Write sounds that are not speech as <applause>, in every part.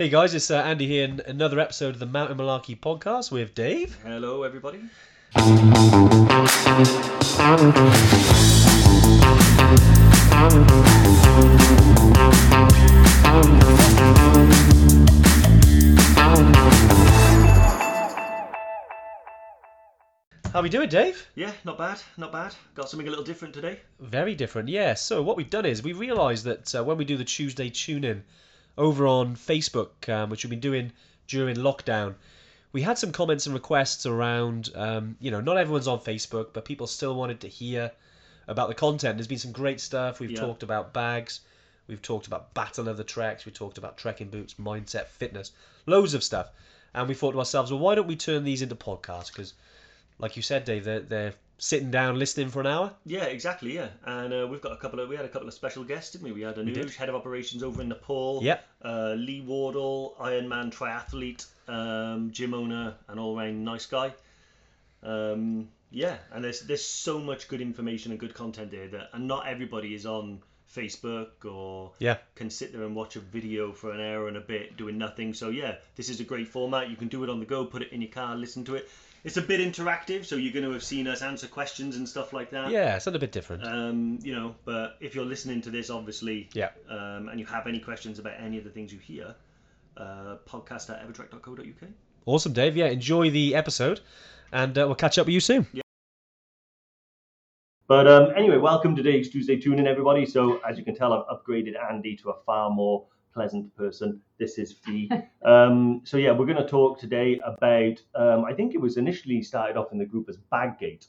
Hey guys, it's uh, Andy here in another episode of the Mountain Malarkey podcast with Dave. Hello, everybody. How are we doing, Dave? Yeah, not bad, not bad. Got something a little different today. Very different, yeah. So what we've done is we realised that uh, when we do the Tuesday tune-in over on Facebook, um, which we've been doing during lockdown, we had some comments and requests around, um, you know, not everyone's on Facebook, but people still wanted to hear about the content. There's been some great stuff. We've Yeah. talked about bags, we've talked about Battle of the Treks, we talked about trekking boots, mindset, fitness, loads of stuff. And we thought to ourselves, well, why don't we turn these into podcasts? Because, like you said, Dave, they're, they're sitting down listening for an hour. Yeah, exactly. Yeah, and uh, we've got a couple of we had a couple of special guests, didn't we? We had a new head of operations over in Nepal. Yep. Uh, Lee Wardle, Ironman triathlete, um, gym owner, and all round nice guy. Um, yeah, and there's there's so much good information and good content there that, and not everybody is on Facebook or Yeah. can sit there and watch a video for an hour and a bit doing nothing. So yeah, this is a great format. You can do it on the go, put it in your car, listen to it. It's a bit interactive, so you're going to have seen us answer questions and stuff like that. Yeah, it's a little bit different. Um, you know, but if you're listening to this, obviously, Yeah. um, and you have any questions about any of the things you hear, uh, podcast at evertrek.co.uk. Awesome, Dave. Yeah, enjoy the episode, and uh, we'll catch up with you soon. But um, anyway, welcome to today's Tuesday tune-in, everybody. So as you can tell, I've upgraded Andy to a far more pleasant person. This is Fee. <laughs> um, so yeah, we're going to talk today about. Um, I think it was initially started off in the group as Baggate.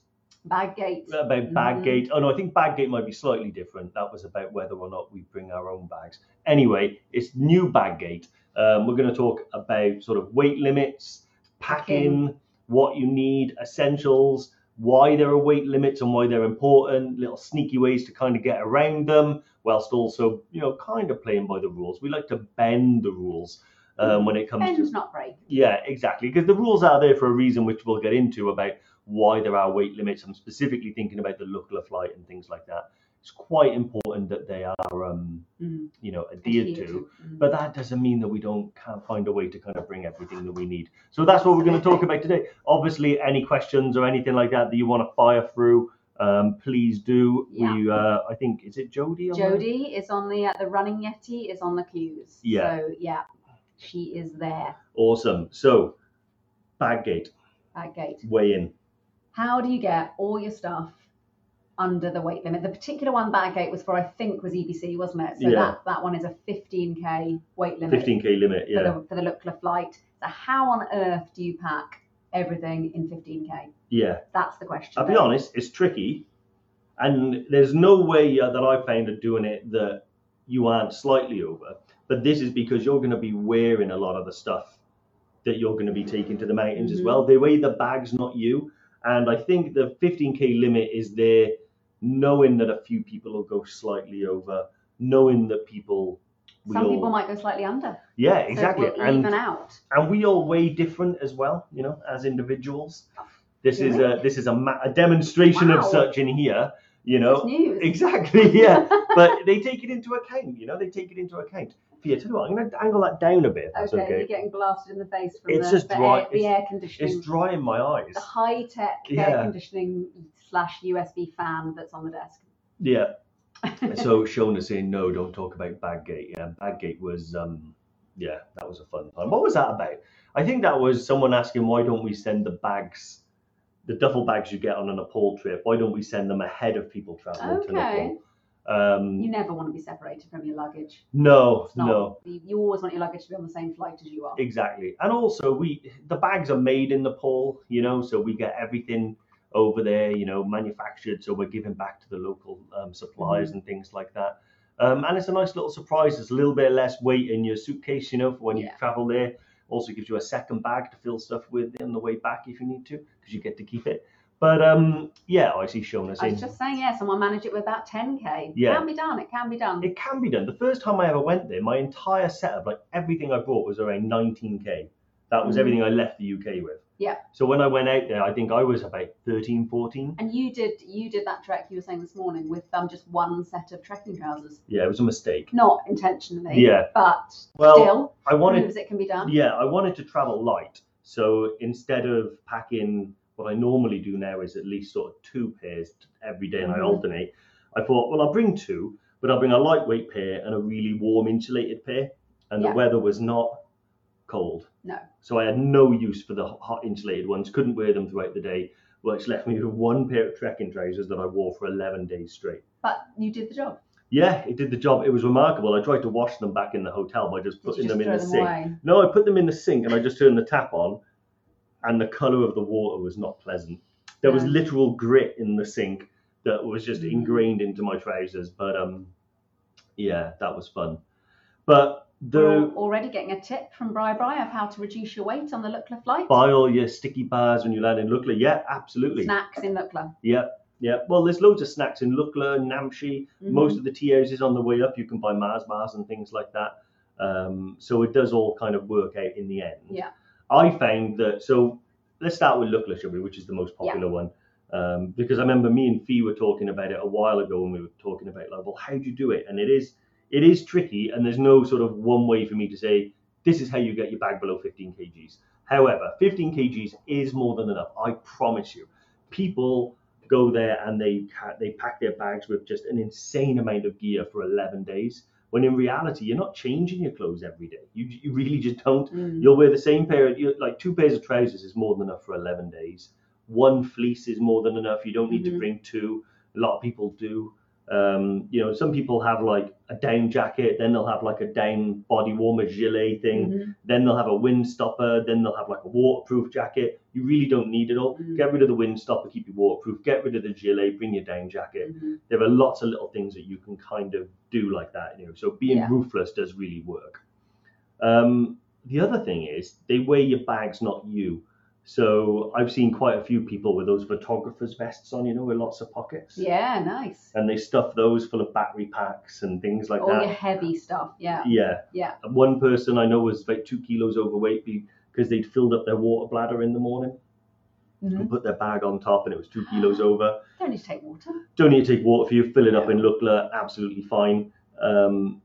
Baggate. About Baggate. Oh no, I think Baggate might be slightly different. That was about whether or not we bring our own bags. Anyway, it's new Baggate. Um, we're going to talk about sort of weight limits, packing, what you need, essentials, why there are weight limits and why they're important, little sneaky ways to kind of get around them, whilst also, you know, kind of playing by the rules. We like to bend the rules um, when it comes to Bend's not break. yeah, exactly. Because the rules are there for a reason, which we'll get into about why there are weight limits. I'm specifically thinking about the Lukla flight and things like that. It's quite important that they are, um, Mm. you know, adhered to. mm. But that doesn't mean that we don't can't find a way to kind of bring everything that we need. So that's what we're going to talk about today. Obviously, any questions or anything like that that you want to fire through, um, please do. Yeah. We, uh, I think, is it Jody? Jodie is on the uh, the running yeti is on the queues. Yeah. So yeah, she is there. Awesome. So, Baggate, Baggate. weigh in. How do you get all your stuff under the weight limit? The particular one Baggate was for I think was EBC, wasn't it? So Yeah. that that one is a 15k weight limit 15k limit. for Yeah. the for the Lukla flight. So how on earth do you pack everything in 15k? Yeah. That's the question. I'll be honest, it's tricky, and there's no way uh, that I found of doing it that you aren't slightly over. But this is because you're going to be wearing a lot of the stuff that you're going to be taking to the mountains as Mhm. well. They weigh the bags, not you. And I think the 15k limit is there, knowing that a few people will go slightly over, knowing that people. Some people might go slightly under. Yeah, exactly. will and even out. and we all weigh different as well, you know, as individuals. This is a this is a, ma- a demonstration of such in here, you know. news. Exactly, <laughs> yeah. but they take it into account, you know. They take it into account. Yeah, tell you what, I'm going to angle that down a bit. Okay, okay. you're getting blasted in the face from It's the, just the, dry- air, the air conditioning, It's dry in my eyes. the high tech Yeah. air conditioning slash USB fan that's on the desk. Yeah. <laughs> so Shona's saying no, don't talk about Baggate. Yeah, Baggate was um, yeah, that was a fun time. What was that about? I think that was someone asking why don't we send the bags, the duffel bags you get on a Nepal trip, why don't we send them ahead of people traveling to Okay. Nepal? Um, You never want to be separated from your luggage. no, not, no, You, you always want your luggage to be on the same flight as you are. exactly. And also, we the bags are made in Nepal, you know, so we get everything over there, you know, manufactured. So we're giving back to the local um, suppliers Mm-hmm. and things like that. Um, and it's a nice little surprise. There's a little bit less weight in your suitcase, you know, for when you travel there. Also gives you a second bag to fill stuff with on the way back if you need to, because you get to keep it. But um, yeah, I see Shona I was just saying, yeah, someone manage it with about 10k. Yeah. Can be done. It can be done. it can be done. The first time I ever went there, my entire setup, like everything I brought, was around 19k That was Mhm. everything I left the UK with. Yeah. So when I went out there, I think I was about 13, 14. And you did you did that trek you were saying this morning with um just one set of trekking trousers, Yeah, it was a mistake. not intentionally. Yeah. But Well, still I wanted proves it can be done. Yeah, I wanted to travel light. So instead of packing, what I normally do now is at least sort of two pairs every day and I Mhm. alternate. I thought, well, I'll bring two, but I'll bring a lightweight pair and a really warm insulated pair. And Yeah. the weather was not cold. No. So I had no use for the hot insulated ones, couldn't wear them throughout the day, which left me with one pair of trekking trousers that I wore for 11 days straight. But you did the job. Yeah, it did the job. It was remarkable. I tried to wash them back in the hotel by just putting just them in the them sink. away? No, I put them in the sink and I just turned the tap on, and the colour of the water was not pleasant. There was literal grit in the sink that was just Mm. ingrained into my trousers. But um, yeah, that was fun. But We're already getting a tip from Bri Bri of how to reduce your weight on the Lukla flight. buy all your sticky bars when you land in Lukla. Yeah, absolutely. Snacks in Lukla. Yeah, yeah. Well, there's loads of snacks in Lukla, Namche. Mhm. Most of the tea houses on the way up, you can buy Mars bars and things like that. Um, so it does all kind of work out in the end. Yeah. I found that. So let's start with Lukla, shall we? Which is the most popular one. Um, because I remember me and Fee were talking about it a while ago when we were talking about like, well, how do you do it? And it is it is tricky, and there's no sort of one way for me to say this is how you get your bag below 15 kgs. However, 15 kgs is more than enough. I promise you. People go there and they they pack their bags with just an insane amount of gear for 11 days. When in reality, you're not changing your clothes every day. You, you really just don't. Mm. You'll wear the same pair, you like two pairs of trousers is more than enough for 11 days. One fleece is more than enough. You don't need to Mhm. bring two. A lot of people do. Um, you know, some people have like a down jacket, then they'll have like a down body warmer gilet thing, Mhm. then they'll have a wind stopper, then they'll have like a waterproof jacket. You really don't need it all. Mm. Get rid of the wind stopper, keep you waterproof. Get rid of the gilet, bring your down jacket Mhm. there are lots of little things that you can kind of do like that. You know, so being Yeah. ruthless does really work. Um, the other thing is they wear your bags, not you. So I've seen quite a few people with those photographers vests on, you know, with lots of pockets. Yeah, nice. And they stuff those full of battery packs and things like All that. your heavy stuff. Yeah. Yeah. Yeah. One person I know was about two kilos overweight because they'd filled up their water bladder in the morning Mhm. and put their bag on top and it was two kilos <gasps> over. Don't need to take water. don't need to take water for you, fill it up in Lukla, absolutely fine. Um,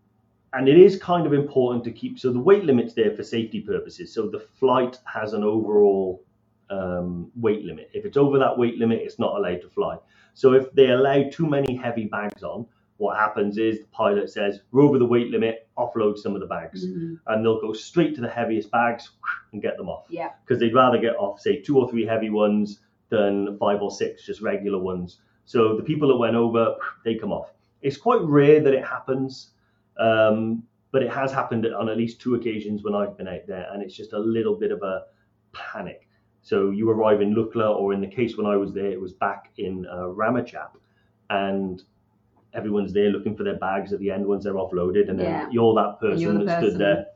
and it is kind of important to keep, so the weight limit's there for safety purposes. So the flight has an overall um, weight limit. If it's over that weight limit, it's not allowed to fly. So if they allow too many heavy bags on, what happens is the pilot says, we're over the weight limit, offload some of the bags. Mhm. And they'll go straight to the heaviest bags and get them off Yeah. because they'd rather get off, say, two or three heavy ones than five or six just regular ones. So the people that went over, they come off. It's quite rare that it happens, um, but it has happened on at least two occasions when I've been out there, and it's just a little bit of a panic. So you arrive in Lukla, or in the case when I was there, it was back in uh, Ramechhap, and everyone's there looking for their bags at the end once they're offloaded, and then Yeah. you're that person You're that person. stood there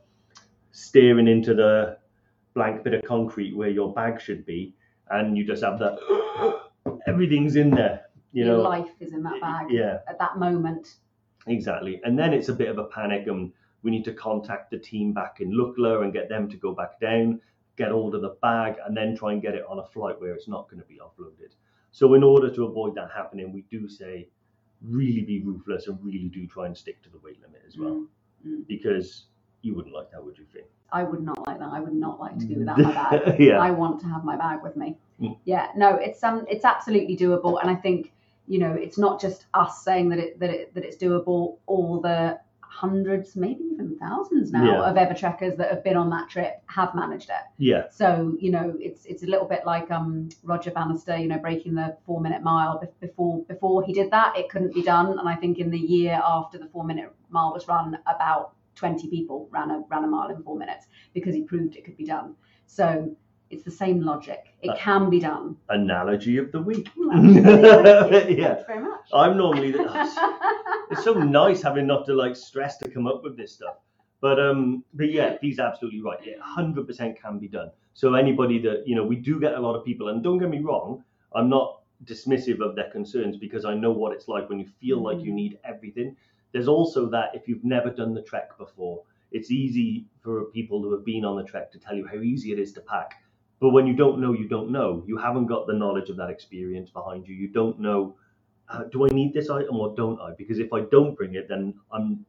staring into the blank bit of concrete where your bag should be, and you just have that <gasps> everything's in there, you Your know. life is in that bag Yeah, at that moment. exactly. And then it's a bit of a panic, and we need to contact the team back in Lukla and get them to go back down, get hold of the bag, and then try and get it on a flight where it's not going to be offloaded. So, in order to avoid that happening, we do say really be ruthless and really do try and stick to the weight limit as well, Mm, mm. because you wouldn't like that, would you, Finn? I would not like that. I would not like to be <laughs> without my bag. <laughs> yeah. I want to have my bag with me. Mm. Yeah, no, it's um, it's absolutely doable, and I think you know it's not just us saying that it that it that it's doable. All the hundreds, maybe even thousands now Yeah. of Evertrekkers that have been on that trip have managed it. Yeah, So you know, it's it's a little bit like um Roger Bannister, you know, breaking the four minute mile before before he did that, it couldn't be done, and I think in the year after the four minute mile was run, about 20 people ran a ran a mile in four minutes because he proved it could be done. So it's the same logic. It Uh, can be done. analogy of the week. Well. <laughs> Yeah. Thanks very much. I'm normally the, <laughs> it's so nice having not to like stress to come up with this stuff. But um, but yeah, he's absolutely right. It 100% can be done. So anybody that you know, we do get a lot of people, and don't get me wrong, I'm not dismissive of their concerns because I know what it's like when you feel like you need everything. There's also that if you've never done the trek before, it's easy for people who have been on the trek to tell you how easy it is to pack. But when you don't know, you don't know. You haven't got the knowledge of that experience behind you. You don't know, uh, do I need this item or don't I? Because if I don't bring it, then I'm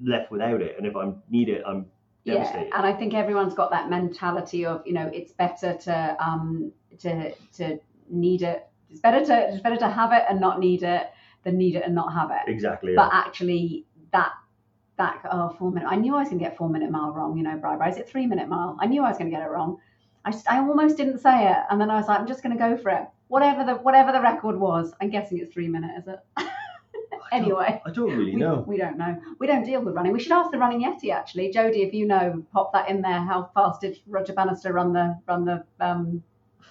left without it. And if I need it, I'm yeah and i think everyone's got that mentality of you know it's better to um to to need it it's better to it's better to have it and not need it than need it and not have it Exactly. but actually that that oh four minute i knew i was going to get four minute mile wrong you know bri bri is it three minute mile i knew i was going to get it wrong I, just, I almost didn't say it and then i was like i'm just going to go for it whatever the whatever the record was i'm guessing it's three minute is it I <laughs> don't- anyway I don't really we, know. we don't know. We don't deal with running. We should ask the running Yeti actually. Jody. if you know, pop that in there. How fast did Roger Bannister run the run the um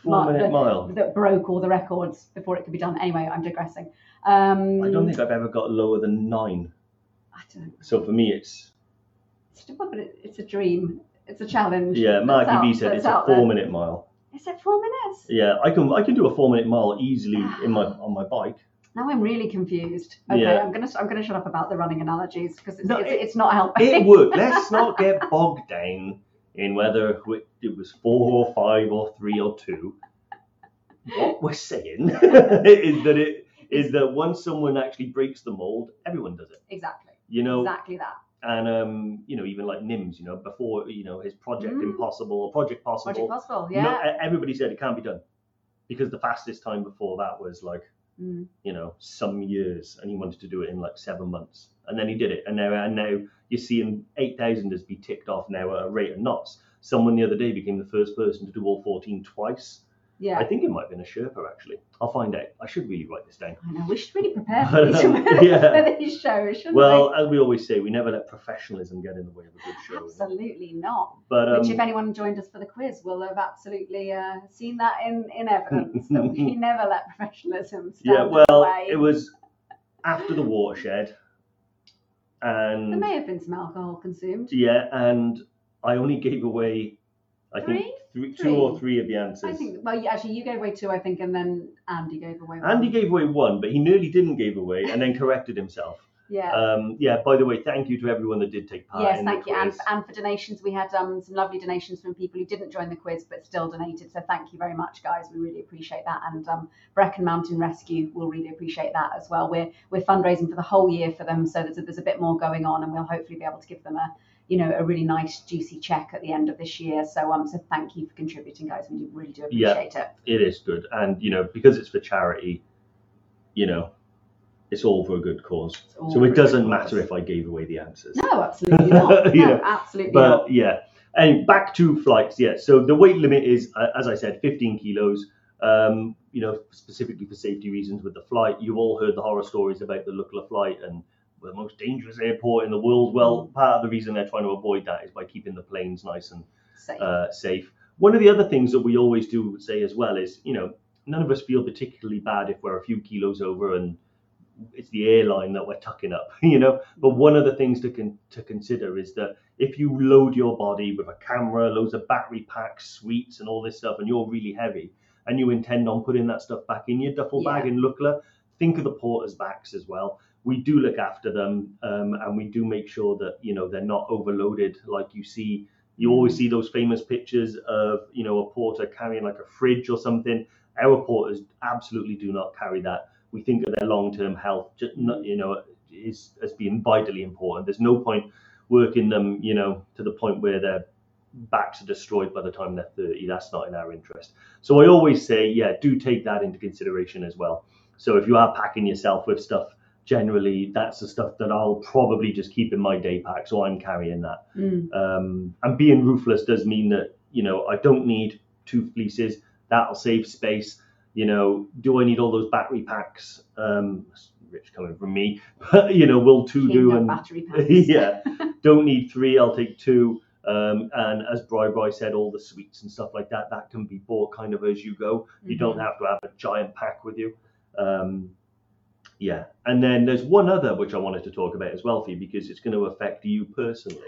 Four minute the- mile. that broke all the records before it could be done? Anyway, I'm digressing. Um, I don't think I've ever got lower than nine. I don't. So for me, it's It's, but it's a dream. It's a challenge. yeah. Marky out- B said it's a out there. four minute uh, mile. Is it four minutes? Yeah, I can I can do a four minute mile easily ah. in my on my bike. Now I'm really confused. Okay, Yeah. I'm gonna I'm gonna shut up about the running analogies because it's, No, it's, it- it's not helping. It worked. <laughs> Let's not get bogged down in whether it was four or five or three or two. What we're saying <laughs> is that it is that once someone actually breaks the mold, everyone does it. exactly. You know, Exactly that. And um, you know, even like Nims, you know, before you know his Project Mm. Impossible or Project Possible, Project Possible. Yeah. e- everybody said it can't be done because the fastest time before that was like Mm. you know some years, and he wanted to do it in like seven months, and then he did it, and now and now you're seeing eight-thousanders be ticked off now at a rate of knots. Someone the other day became the first person to do all fourteen twice. Yeah. I think it might have been a Sherpa actually. I'll find out. I should really write this down. I know. We should really prepare <laughs> for these, Yeah. <laughs> for these shows, shouldn't Well, as we always say, we never let professionalism get in the way of a good show. Absolutely not. But um, Which, if anyone joined us for the quiz, will have absolutely uh, seen that in, in evidence that we <laughs> never let professionalism stand yeah, well, it was after the watershed, And There may have been some alcohol consumed. yeah, and I only gave away, I Three? think, three, two or three of the answers. I think. Well, you- actually, you gave away two, I think, and then Andy gave away one. Andy gave away one, but he nearly didn't give away, and then corrected himself. Yeah. Um, yeah. By the way, thank you to everyone that did take part. Yes, thank you. And, and for donations, we had um, some lovely donations from people who didn't join the quiz but still donated. So thank you very much, guys. We really appreciate that. And um, Brecon Mountain Rescue will really appreciate that as well. We're we're fundraising for the whole year for them, so there's a, there's a bit more going on, and we'll hopefully be able to give them a you know a really nice juicy check at the end of this year. So um so thank you for contributing, guys. We really do Yeah. appreciate it. it is good, and you know because it's for charity, you know, it's all for a good cause. So it doesn't cause. matter if I gave away the answers. No, absolutely <laughs> not. No, know, absolutely not. But yeah, and back to flights. Yeah, so the weight limit is, uh, as I said, 15 kilos. Um, you know, specifically for safety reasons with the flight. You've all heard the horror stories about the Lukla flight and the most dangerous airport in the world. Well, part of the reason they're trying to avoid that is by keeping the planes nice and Safe. uh, safe. One of the other things that we always do say as well is, you know, none of us feel particularly bad if we're a few kilos over and it's the airline that we're tucking up, <laughs> you know. But one of the things to con- to consider is that if you load your body with a camera, loads of battery packs, sweets, and all this stuff, and you're really heavy, and you intend on putting that stuff back in your duffel bag in Lukla, think of the porters' backs as well. We do look after them, um, and we do make sure that you know they're not overloaded. Like you see, you always see those famous pictures of you know a porter carrying like a fridge or something. Our porters absolutely do not carry that. We think of their long-term health, not, you know, is as being vitally important. There's no point working them, you know, to the point where their backs are destroyed by the time they're 30. That's not in our interest. So I always say, yeah, do take that into consideration as well. So if you are packing yourself with stuff, generally that's the stuff that I'll probably just keep in my day pack. So I'm carrying that. Mm. Um, and being ruthless does mean that you know I don't need two fleeces. That'll save space. You know, do I need all those battery packs? Um, rich coming from me, <laughs> but you know, will two King do? And battery <laughs> packs. yeah, <laughs> don't need three. I'll take two. Um, and as Bri Bri said, all the sweets and stuff like that that can be bought kind of as you go. You don't have to have a giant pack with you. Um, yeah, and then there's one other which I wanted to talk about as well for you because it's going to affect you personally.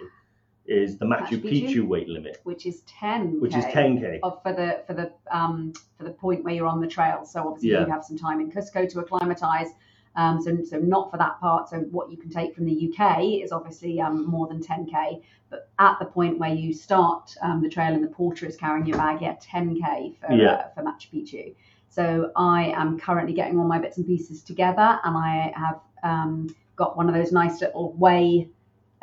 Is the Machu Machu Picchu? Picchu weight limit, which is 10 which is 10k. of for the for the um for the point where you're on the trail. So obviously Yeah. you have some time in Cusco to acclimatise. Um, so, so not for that part. So what you can take from the UK is obviously um, more than 10k. But at the point where you start um, the trail and the porter is carrying your bag, yeah, 10k for Yeah. uh, for Machu Picchu. So I am currently getting all my bits and pieces together, and I have um, got one of those nice little weigh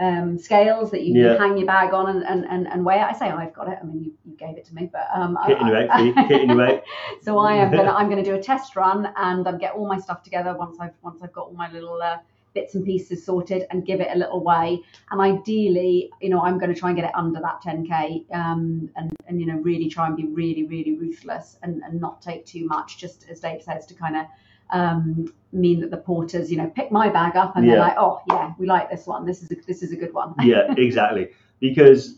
um, scales that you Yeah. can hang your bag on and, and, and, and weigh it. I say I've got it. I mean, you, you gave it to me, but um, I- you Kitting you out. so I am gonna <laughs> I'm gonna do a test run and um, get all my stuff together once I've once I've got all my little uh, bits and pieces sorted and give it a little way. And ideally, you know, I'm going to try and get it under that 10k um, and and you know really try and be really really ruthless and, and not take too much. Just as Dave says to kind of um, mean that the porters you know pick my bag up and they're like oh yeah we like this one this is a, this is a good one. <laughs> yeah, exactly. Because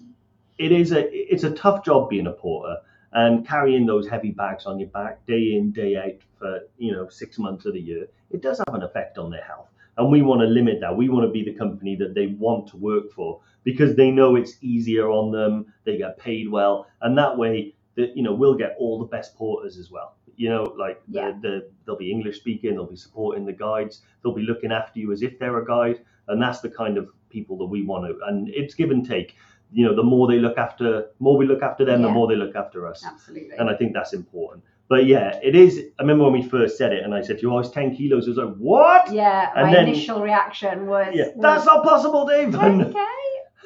it is a it's a tough job being a porter and carrying those heavy bags on your back day in day out for you know six months of the year. It does have an effect on their health, and we want to limit that. We want to be the company that they want to work for because they know it's easier on them. They get paid well, and that way that you know we'll get all the best porters as well. You know, like Yeah. the, the they'll be English speaking, they'll be supporting the guides, they'll be looking after you as if they're a guide, and that's the kind of people that we want to. And it's give and take. You know, the more they look after, more we look after them, the more they look after us, Absolutely. and I think that's important. But yeah, it is. I remember when we first said it, and I said to you, "Oh, it's ten kilos." It was like, "What?" yeah, and my then- initial reaction was, Yeah, was that's not possible, Dave. <laughs> And, 10k.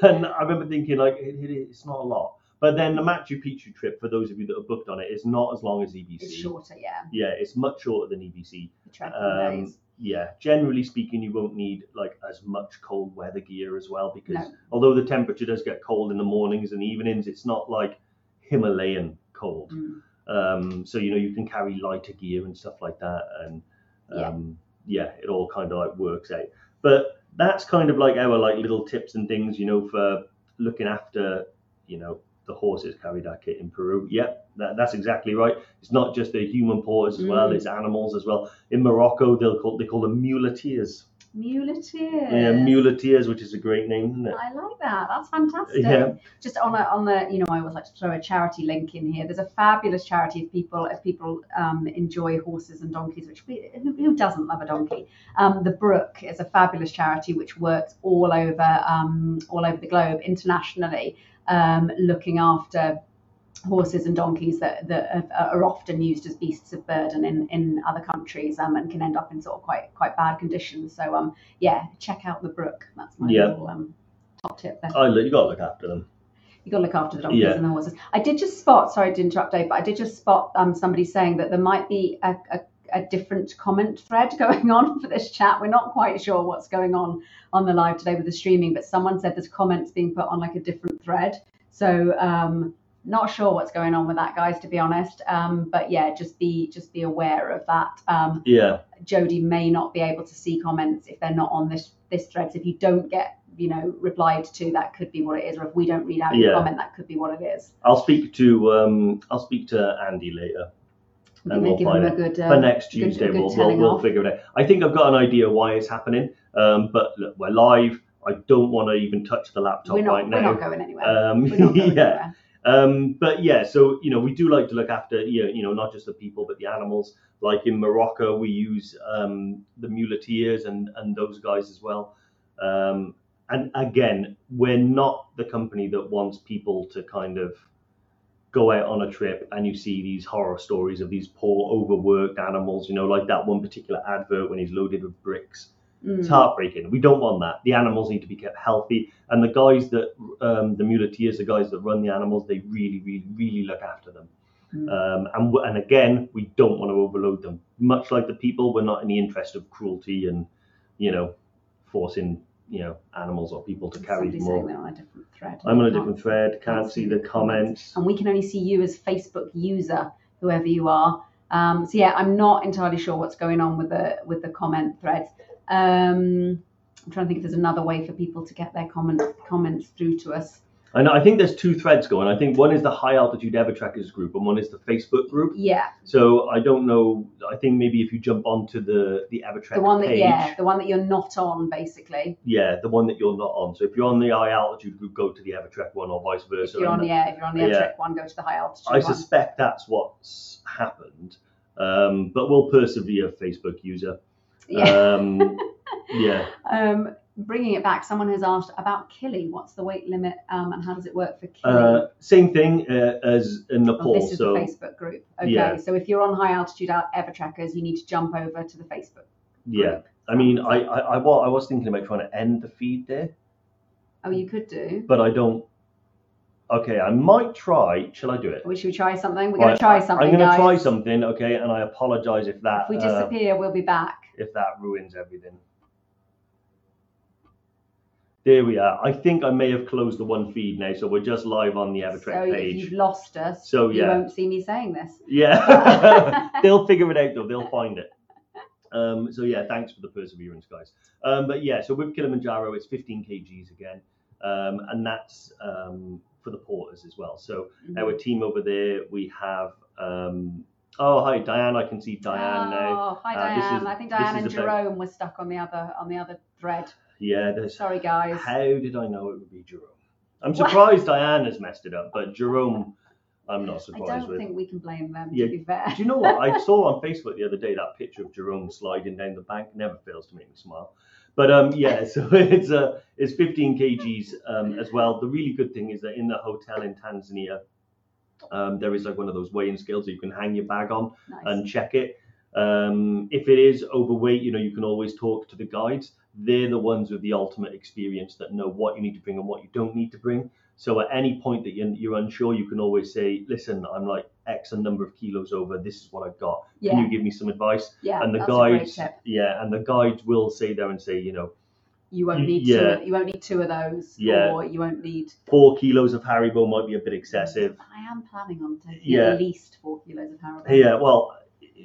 and I remember thinking, like, it, it, it's not a lot. But then the Machu Picchu trip, for those of you that are booked on it, is not as long as EBC. It's shorter, yeah. Yeah, it's much shorter than EBC. Um, days. yeah, generally speaking, you won't need like as much cold weather gear as well because No. although the temperature does get cold in the mornings and evenings, it's not like Himalayan cold. Mm. Um, so you know you can carry lighter gear and stuff like that, and Yeah. um, yeah, it all kind of like works out. But that's kind of like our like little tips and things, you know, for looking after, you know, the horses carried our kit in Peru. Yep, that, that's exactly right. It's not just the human porters as well; Mm. it's animals as well. In Morocco, they'll call they call them muleteers. Muleteers. Yeah, muleteers, which is a great name, isn't it? I like that. That's fantastic. Yeah. Just on a, on the, you know, I always like to throw a charity link in here. There's a fabulous charity if people if people um, enjoy horses and donkeys, which we, who, who doesn't love a donkey? Um, the Brook is a fabulous charity which works all over um, all over the globe internationally, um, looking after horses and donkeys that, that are- are often used as beasts of burden in, in other countries um, and can end up in sort of quite quite bad conditions. So um, yeah, check out the Brook. That's my Yeah. little um, top tip there. Oh, look, you got to look after them. You got to look after the donkeys Yeah. and the horses. I did just spot. Sorry to interrupt, Dave, but I did just spot um, somebody saying that there might be a, a, a different comment thread <laughs> going on for this chat. We're not quite sure what's going on on the live today with the streaming, but someone said there's comments being put on like a different thread. So um, not sure what's going on with that, guys. To be honest, um, but yeah, just be just be aware of that. Um, Yeah, Jody may not be able to see comments if they're not on this this thread. So if you don't get you know replied to, that could be what it is. Or if we don't read out your comment, that could be what it is. I'll speak to um, I'll speak to Andy later. We And we'll give find him a it. good uh, for next Tuesday, good we'll, we'll, we'll figure it out. I think I've got an idea why it's happening, um, but look, we're live. I don't want to even touch the laptop We're not right we're now. not going anywhere. Um, we're not going <laughs> yeah, anywhere. Um, but yeah, so you know, we do like to look after you know, you know, not just the people but the animals. Like in Morocco, we use um, the muleteers and and those guys as well. Um, and again, we're not the company that wants people to kind of go out on a trip and you see these horror stories of these poor overworked animals. You know, like that one particular advert when he's loaded with bricks. It's Mm. heartbreaking. We don't want that. The animals need to be kept healthy, and the guys that um, the muleteers, the guys that run the animals, they really, really, really look after them. Mm. Um, and and again, we don't want to overload them. Much like the people, we're not in the interest of cruelty and you know forcing you know animals or people to carry Somebody's saying more. they're on a different thread. I'm on a different thread. Can't see the comments. and we can only see you as Facebook user, whoever you are. Um, so yeah, I'm not entirely sure what's going on with the with the comment threads. Um, I'm trying to think if there's another way for people to get their comment comments through to us. I know. I think there's two threads going. I think one is the High Altitude Evertrekkers group, and one is the Facebook group. Yeah, So I don't know. I think maybe if you jump onto the the Evertrek the one that page, yeah, the one that you're not on basically. yeah, the one that you're not on. So if you're on the high altitude group, go to the Evertrek one, or vice If versa. you're on And yeah, if you're on the Yeah. Evertrek one, go to the high altitude I one. suspect that's what's happened. Um, but we'll persevere, Facebook user. Yeah. Um, <laughs> yeah. Um, bringing it back, someone has asked about Kili. What's the weight limit um, and how does it work for Kili? Uh, same thing uh, as in Oh, Nepal. this is so the Facebook group. Okay, yeah. so if you're on high altitude out Evertrekkers, you need to jump over to the Facebook. yeah. I mean, I, I, I, I was thinking about trying to end the feed there, Oh, you could do. but I don't. Okay, I might try. Shall I do it? Or should we try something? We're Right, going to try something, I'm going to try something, okay, and I apologise if that If we uh, disappear, we'll be back. If that ruins everything. There we are. I think I may have closed the one feed now, so we're just live on the So Evertrek if page. you've lost us, So, yeah. you won't see me saying this. Yeah, <laughs> <laughs> they'll figure it out though. They'll find it. Um, so yeah, thanks for the perseverance, guys. Um, but yeah, so with Kilimanjaro, it's 15 kgs again, um, and that's um, for the porters as well. So our team over there, we have. Oh, hi Diane. I can see Diane now. Oh, hi Uh, Diane. is- I think Diane and about- Jerome were stuck on the other on the other thread. Yeah, there's. Sorry, guys. How did I know it would be Jerome? I'm <laughs> surprised Diane has messed it up, but Jerome, I'm not surprised. I don't with. think we can blame them. Yeah. To be fair. Do you know what? I <laughs> saw on Facebook the other day that picture of Jerome sliding down the bank. Never fails to make me smile. But um, yeah, <laughs> so it's uh, it's 15 kgs um, as well. The really good thing is that in the hotel in Tanzania, um, there is like one of those weighing scales that you can hang your bag on Nice. and check it. Um, if it is overweight, you know, you can always talk to the guides. They're the ones with the ultimate experience that know what you need to bring and what you don't need to bring. So at any point that you're, you're unsure, you can always say, listen, I'm like X a number of kilos over. This is what I've got. yeah, Can you give me some advice? yeah, and the that's a great guides, yeah, and the guides will say there and say, you know, You won't need yeah. two. You won't need two of those. Yeah. Or you won't need. four kilos of Haribo might be a bit excessive. I am planning on taking Yeah. at least four kilos of Haribo. Yeah, well,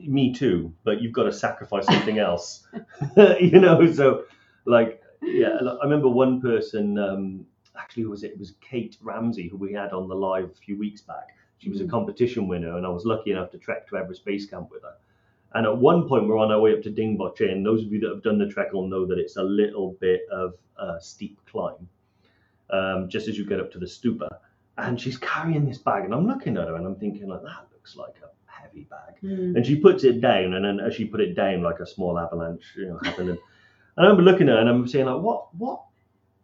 me too, but you've got to sacrifice something else, <laughs> you know. So, like, yeah, I remember one person. Um, actually, who was it? It was Kate Ramsey, who we had on the live a few weeks back. She was a Mhm. competition winner, and I was lucky enough to trek to Everest Base Camp with her. And at one point, we're on our way up to Dingboche, and those of you that have done the trek will know that it's a little bit of a steep climb, um, just as you get up to the stupa. And she's carrying this bag, and I'm looking at her, and I'm thinking, like, that looks like a heavy bag. Hmm. And she puts it down, and then as she put it down, like a small avalanche, you know, happened. And I remember looking at her, and I'm saying, like, what, what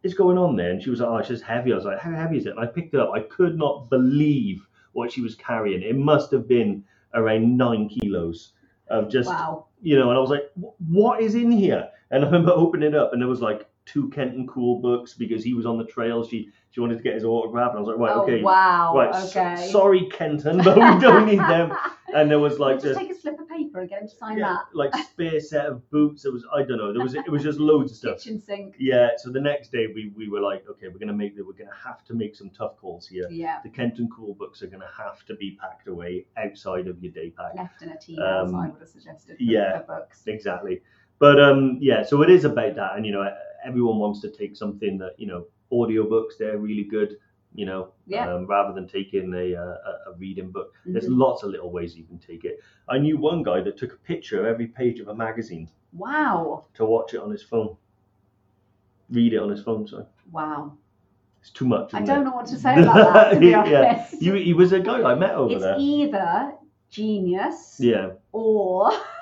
is going on there? And she was like, oh, it's just heavy. I was like, how heavy is it? And I picked it up. I could not believe what she was carrying. It must have been around nine kilos of just, Wow. you know. And I was like, what is in here? And I remember opening it up, and there was like two Kenton Cool books because he was on the trail. She she wanted to get his autograph, and I was like, right, oh, okay, wow. right, okay. sorry, Kenton, but we don't need them. <laughs> And there was like just this take a slip of paper and get him to sign yeah, that. like spare set of boots. It was I don't know. There was it was just loads of stuff. Kitchen sink. Yeah. So the next day we, we were like, okay, we're gonna make we're gonna have to make some tough calls here. Yeah. The Kenton Cool books are gonna have to be packed away outside of your day pack. Left in a tea Um, I would have suggested yeah. books. Exactly. But um yeah, so it is about that, and you know everyone wants to take something that you know audiobooks they're really good. You know, Yeah. um, rather than taking a, a a reading book, there's Mhm. lots of little ways you can take it. I knew one guy that took a picture of every page of a magazine Wow. to watch it on his phone. Read it on his phone, sorry. Wow. It's too much. I don't it? know what to say about that, to be <laughs> Yeah. You, he was a guy I met over it's there. either genius Yeah, or <laughs>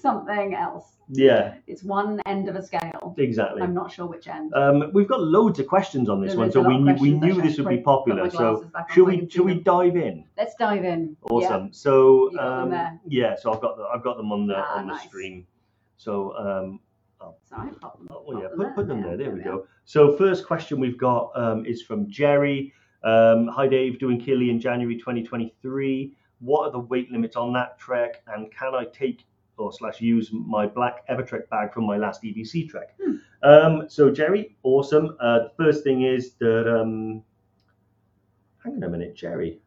something else. yeah, It's one end of a scale. exactly. I'm not sure which end. Um, we've got loads of questions on this There one, so we knew, we knew this would be put- put my popular. So glasses back on should we should we dive in? Let's dive in. Awesome. So got them um, yeah, so I've got the, I've got them on the Ah, on the nice. stream. So um, Yeah. Sorry, pop them, Oh, yeah, them put, put them there. There we are. go. So first question we've got um, is from Jerry. Um, Hi Dave, doing Kili in January 2023. What are the weight limits on that trek, and can I take or slash use my black Evertrek bag from my last EBC trek? Hmm. Um, so Jerry, awesome. Uh, the first thing is that um, hang on a minute, Jerry.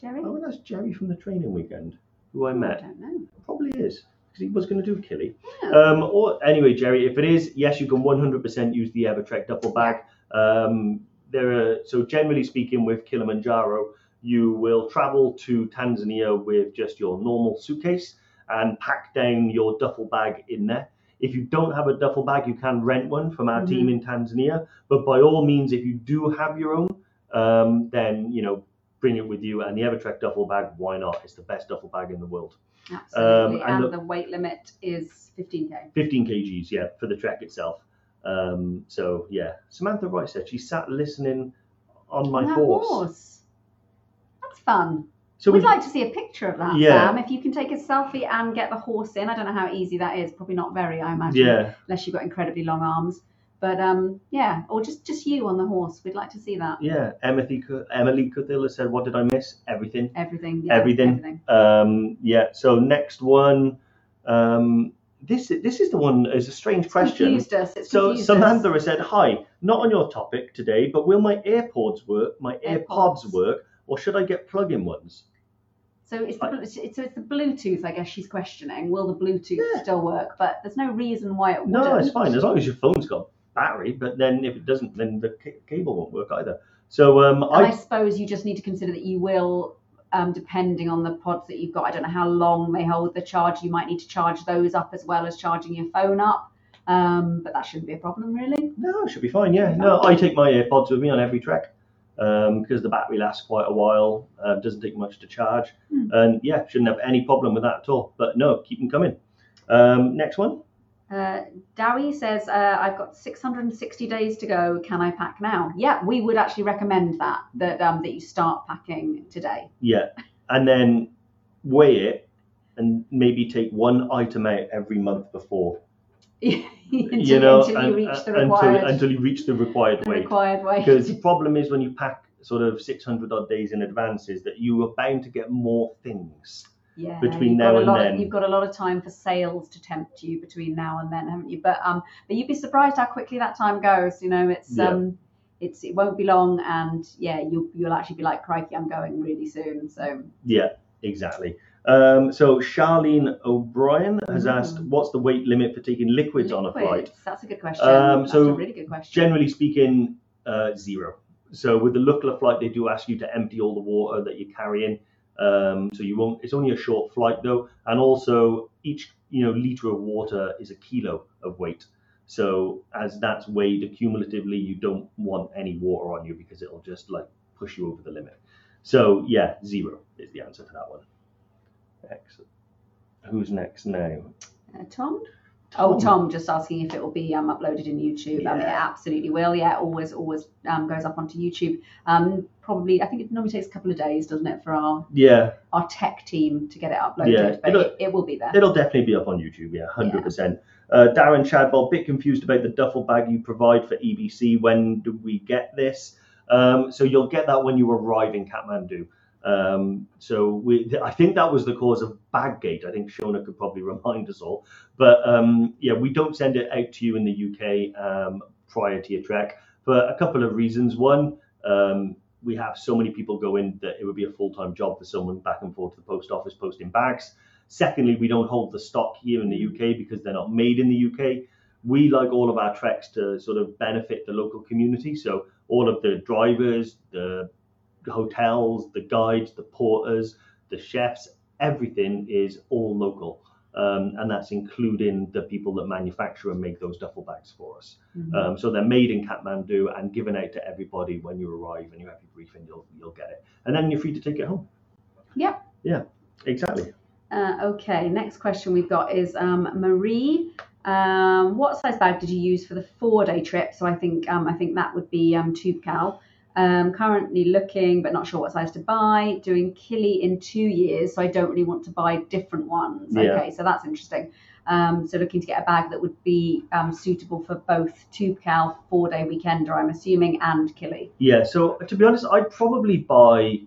Jerry? Oh, that's Jerry from the training weekend who I met. I don't know. Probably is because he was going to do Kili. Yeah. Um, or anyway, Jerry, if it is, yes, you can 100% use the Evertrek duffel bag. Um, there are so generally speaking, with Kilimanjaro, you will travel to Tanzania with just your normal suitcase and pack down your duffel bag in there. If you don't have a duffel bag, you can rent one from our team in Tanzania. But by all means, if you do have your own, um, then you know bring it with you. And the Evertrek duffel bag, why not? It's the best duffel bag in the world. Absolutely. and and the- the weight limit is 15k. 15 kgs, yeah, for the trek itself. Um, so yeah, Samantha Rice said she sat listening on my That horse. That's fun. So We'd we, like to see a picture of that, Yeah. Sam. If you can take a selfie and get the horse in, I don't know how easy that is. Probably not very, I imagine, yeah, unless you've got incredibly long arms. But um, yeah, or just just you on the horse. We'd like to see that. yeah. Emily, Emily said, "What did I miss? Everything." Everything. Yeah, Everything. Everything. Um, yeah. So next one, um, this this is the one is a strange It's question. confused us. It's So Samantha us. has said, "Hi, not on your topic today, but will my AirPods work? My AirPods, AirPods. work, or should I get plug-in ones?" So it's the blu- so it's the Bluetooth. I guess she's questioning. Will the Bluetooth Yeah. still work? But there's no reason why it wouldn't. No, it's fine as long as your phone's got battery. But then if it doesn't, then the ca- cable won't work either. So um, I, I suppose you just need to consider that you will, um, depending on the pods that you've got, I don't know how long they hold the charge. You might need to charge those up as well as charging your phone up. Um, but that shouldn't be a problem, really. no, it should be fine. Yeah, no, I take my AirPods with me on every trek um, because the battery lasts quite a while. Uh, doesn't take much to charge, Hmm. and yeah, shouldn't have any problem with that at all. But no, keep them coming. Um, next one. Uh, Dowie says, uh, I've got 660 days to go. Can I pack now? Yeah, we would actually recommend that, that, um, that you start packing today. Yeah, and then weigh it and maybe take one item out every month before. Until, <laughs> you know, until you reach the until, required, until you reach the required the weight. required weight. Because the <laughs> problem is when you pack sort of 600 odd days in advance is that you are bound to get more things. yeah, between now and then. Of, you've got a lot of time for sales to tempt you between now and then, haven't you? But um, but you'd be surprised how quickly that time goes. You know, it's Yeah. um, it's it won't be long, and yeah, you'll you'll actually be like, crikey, I'm going really soon. So Yeah, exactly. Um, so Charlene O'Brien has Mm. asked, what's the weight limit for taking liquids, on a flight? That's a good question. Um, that's so a really good question. Generally speaking, uh, zero. So with the Lukla flight, they do ask you to empty all the water that you're carrying. Um, so you won't. It's only a short flight though, and also each you know liter of water is a kilo of weight. So as that's weighed cumulatively, you don't want any water on you because it'll just like push you over the limit. So yeah, zero is the answer to that one. Excellent. Who's next now? Uh, Tom. Oh, Tom, just asking if it will be um, uploaded in YouTube. Um, it absolutely will. Yeah, always, always um, goes up onto YouTube. Um, probably, I think it normally takes a couple of days, doesn't it, for our Yeah, our tech team to get it uploaded? Yeah, but it'll- it, it will be there. It'll definitely be up on YouTube, yeah, 100%. Uh, Darren Chadwell, bit confused about the duffel bag you provide for EBC. When do we get this? Um, so you'll get that when you arrive in Kathmandu. Um, so we, I think that was the cause of Baggate. I think Shona could probably <laughs> remind us all. But um, yeah, we don't send it out to you in the UK um, prior to your trek for a couple of reasons. One, um, we have so many people go in that it would be a full-time job for someone back and forth to the post office posting bags. Secondly, we don't hold the stock here in the UK because they're not made in the UK. We like all of our treks to sort of benefit the local community. So all of the drivers, the hotels, the guides, the porters, the chefs, everything is all local. Um, and that's including the people that manufacture and make those duffel bags for us. Mhm. Um, so they're made in Kathmandu and given out to everybody when you arrive and you have your briefing, you'll you'll get it, and then you're free to take it home. Yep. Yeah, exactly. Uh, okay, next question we've got is um, Marie. Um, what size bag did you use for the four-day trip? So I think um, I think that would be um, Toubkal. Um, currently looking, but not sure what size to buy. Doing Kili in two years, so I don't really want to buy different ones. Yeah. Okay, so that's interesting. Um, so looking to get a bag that would be um, suitable for both Toubkal, four-day weekender, I'm assuming, and Kili. Yeah. So to be honest, I'd probably buy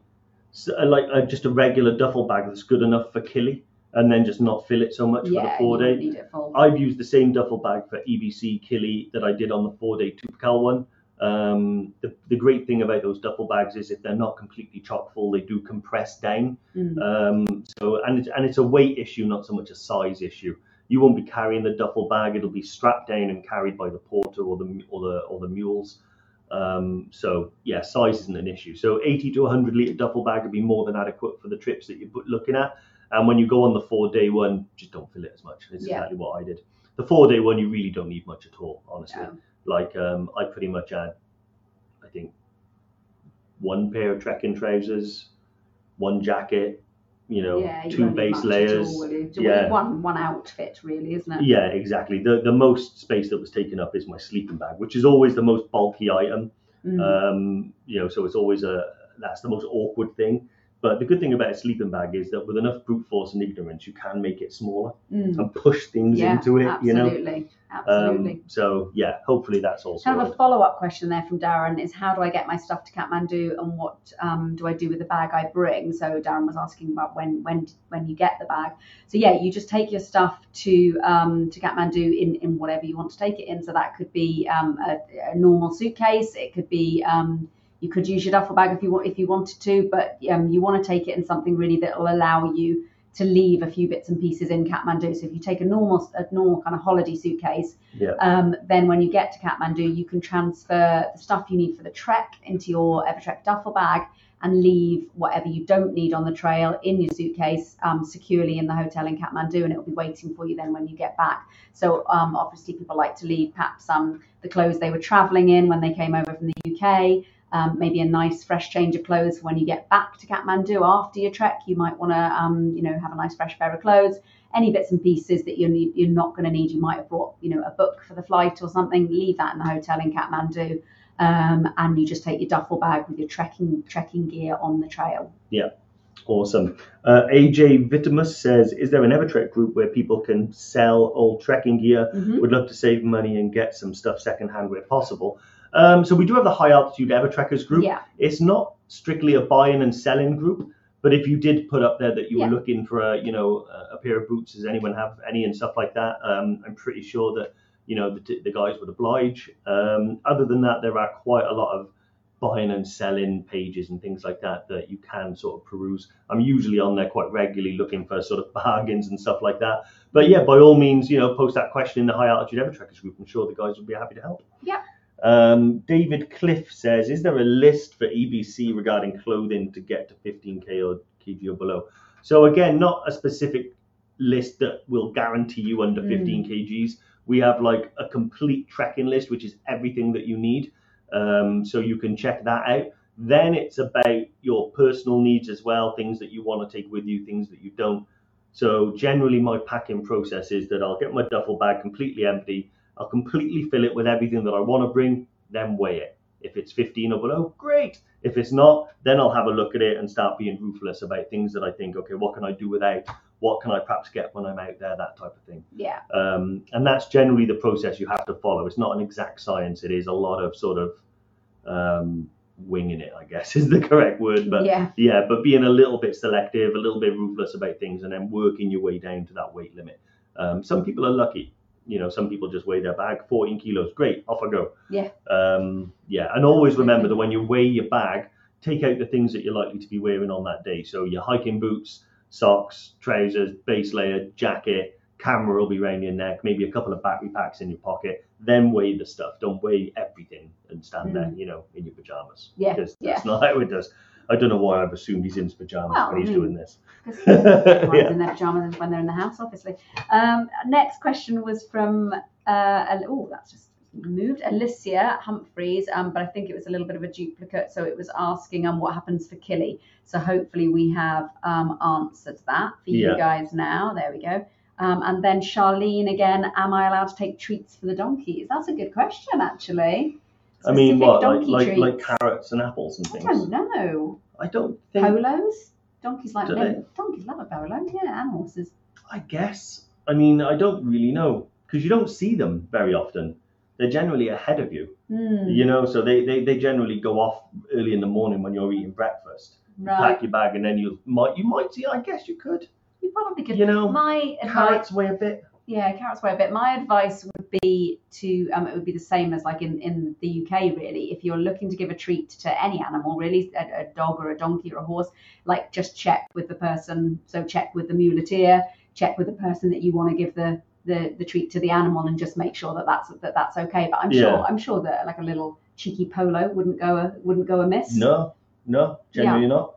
uh, like uh, just a regular duffel bag that's good enough for Kili, and then just not fill it so much for the four day. need it full. I've used the same duffel bag for EBC Kili that I did on the four day Toubkal one. Um, the, the great thing about those duffel bags is if they're not completely chock full, they do compress down. Mm. Um, so and it's, and it's a weight issue, not so much a size issue. You won't be carrying the duffel bag; it'll be strapped down and carried by the porter or the or the or the mules. Um, so yeah, size isn't an issue. So 80 to 100 liter duffel bag would be more than adequate for the trips that you're looking at. And when you go on the four day one, just don't fill it as much. It's Yeah. exactly what I did. The four day one, you really don't need much at all, honestly. No. Like um, I pretty much had, I think, one pair of trekking trousers, one jacket, you know, yeah, two base layers. all? Yeah. One one outfit really, isn't it? Yeah, exactly. The the most space that was taken up is my sleeping bag, which is always the most bulky item. Mm. Um, you know, so it's always a that's the most awkward thing. But the good thing about a sleeping bag is that with enough brute force and ignorance, you can make it smaller Mm. and push things Yeah, into it. You know. absolutely, absolutely. Um, so yeah, hopefully that's also Kind of a follow up question there from Darren is how do I get my stuff to Kathmandu and what um, do I do with the bag I bring? So Darren was asking about when when when you get the bag. So yeah, you just take your stuff to um, to Kathmandu in, in whatever you want to take it in. So that could be um, a, a normal suitcase. It could be um, you could use your duffel bag if you want if you wanted to, but um, you want to take it in something really that will allow you to leave a few bits and pieces in Kathmandu. So if you take a normal a normal kind of holiday suitcase, Yeah. um, then when you get to Kathmandu, you can transfer the stuff you need for the trek into your Evertrek duffel bag and leave whatever you don't need on the trail in your suitcase um, securely in the hotel in Kathmandu, and it'll be waiting for you then when you get back. So um, obviously, people like to leave perhaps um, the clothes they were travelling in when they came over from the UK. Um, maybe a nice fresh change of clothes when you get back to Kathmandu after your trek. You might want to, um, you know, have a nice fresh pair of clothes. Any bits and pieces that you need, you're not going to need. You might have brought, you know, a book for the flight or something. Leave that in the hotel in Kathmandu, um, and you just take your duffel bag with your trekking trekking gear on the trail. Yeah. Awesome. Uh, AJ Vitamus says, is there an Evertrek group where people can sell old trekking gear? Mhm. Would love to save money and get some stuff secondhand where possible. Um, so we do have the High Altitude Evertrekkers group. Yeah, It's not strictly a buying and selling group, but if you did put up there that you Yeah. were looking for a, you know, a, pair of boots, does anyone have any and stuff like that? Um, I'm pretty sure that, you know, the, the guys would oblige. Um, other than that, there are quite a lot of buying and selling pages and things like that that you can sort of peruse. I'm usually on there quite regularly looking for sort of <laughs> bargains and stuff like that. But yeah, by all means, you know, post that question in the High Altitude Evertrekkers group. I'm sure the guys would be happy to help. Yeah. Um, David Cliff says, is there a list for EBC regarding clothing to get to 15k or kg or below? So again, not a specific list that will guarantee you under Mm. 15 kgs. We have like a complete tracking list, which is everything that you need. Um, so you can check that out. Then it's about your personal needs as well, things that you want to take with you, things that you don't. So generally, my packing process is that I'll get my duffel bag completely empty. I'll completely fill it with everything that I want to bring, then weigh it. If it's 15 or below, great. If it's not, then I'll have a look at it and start being ruthless about things that I think, okay, what can I do without? What can I perhaps get when I'm out there? That type of thing. yeah, Um, and that's generally the process you have to follow. It's not an exact science. It is a lot of sort of um, winging it, I guess <laughs> is the correct word. But yeah, yeah, but being a little bit selective, a little bit ruthless about things, and then working your way down to that weight limit. Um, some people are lucky. You know, some people just weigh their bag 14 kilos. Great, off I go. Yeah. Um, yeah, and always remember that when you weigh your bag, take out the things that you're likely to be wearing on that day. So your hiking boots, socks, trousers, base layer, jacket, camera will be around your neck, maybe a couple of battery packs in your pocket. Then weigh the stuff. Don't weigh everything and stand there, you know, in your pajamas. Yeah, Because yeah. that's not how it does. I don't know why I've assumed he's in his pajamas Well, when he's I mean, doing this. because everyone's <laughs> Yeah. in their pajamas when they're in the house, obviously. Um, next question was from uh, oh, that's just moved. Alicia Humphreys, um, but I think it was a little bit of a duplicate, so it was asking um what happens for Kili. So hopefully we have um answered that for Yeah. you guys now. There we go. Um, and then Charlene again, am I allowed to take treats for the donkeys? That's a good question, actually. I mean, what, like, like, like carrots and apples and things. I don't know. I don't think. Polos? Donkeys like Do donkeys love a polo, yeah, and horses. I guess. I mean, I don't really know because you don't see them very often. They're generally ahead of you, Hmm, you know. So they, they, they generally go off early in the morning when you're eating breakfast. right. Pack your bag and then you might you might see. I guess you could. You probably could. You know, My advice, carrots weigh a bit. Yeah, carrots weigh a bit. My advice would be to, um, it would be the same as like in, in the UK, really. If you're looking to give a treat to any animal, really, a, a dog or a donkey or a horse, like just check with the person. So check with the muleteer, check with the person that you want to give the, the, the treat to the animal, and just make sure that that's that that's okay. But I'm Yeah. sure I'm sure that like a little cheeky polo wouldn't go a, wouldn't go amiss. No, no, generally not.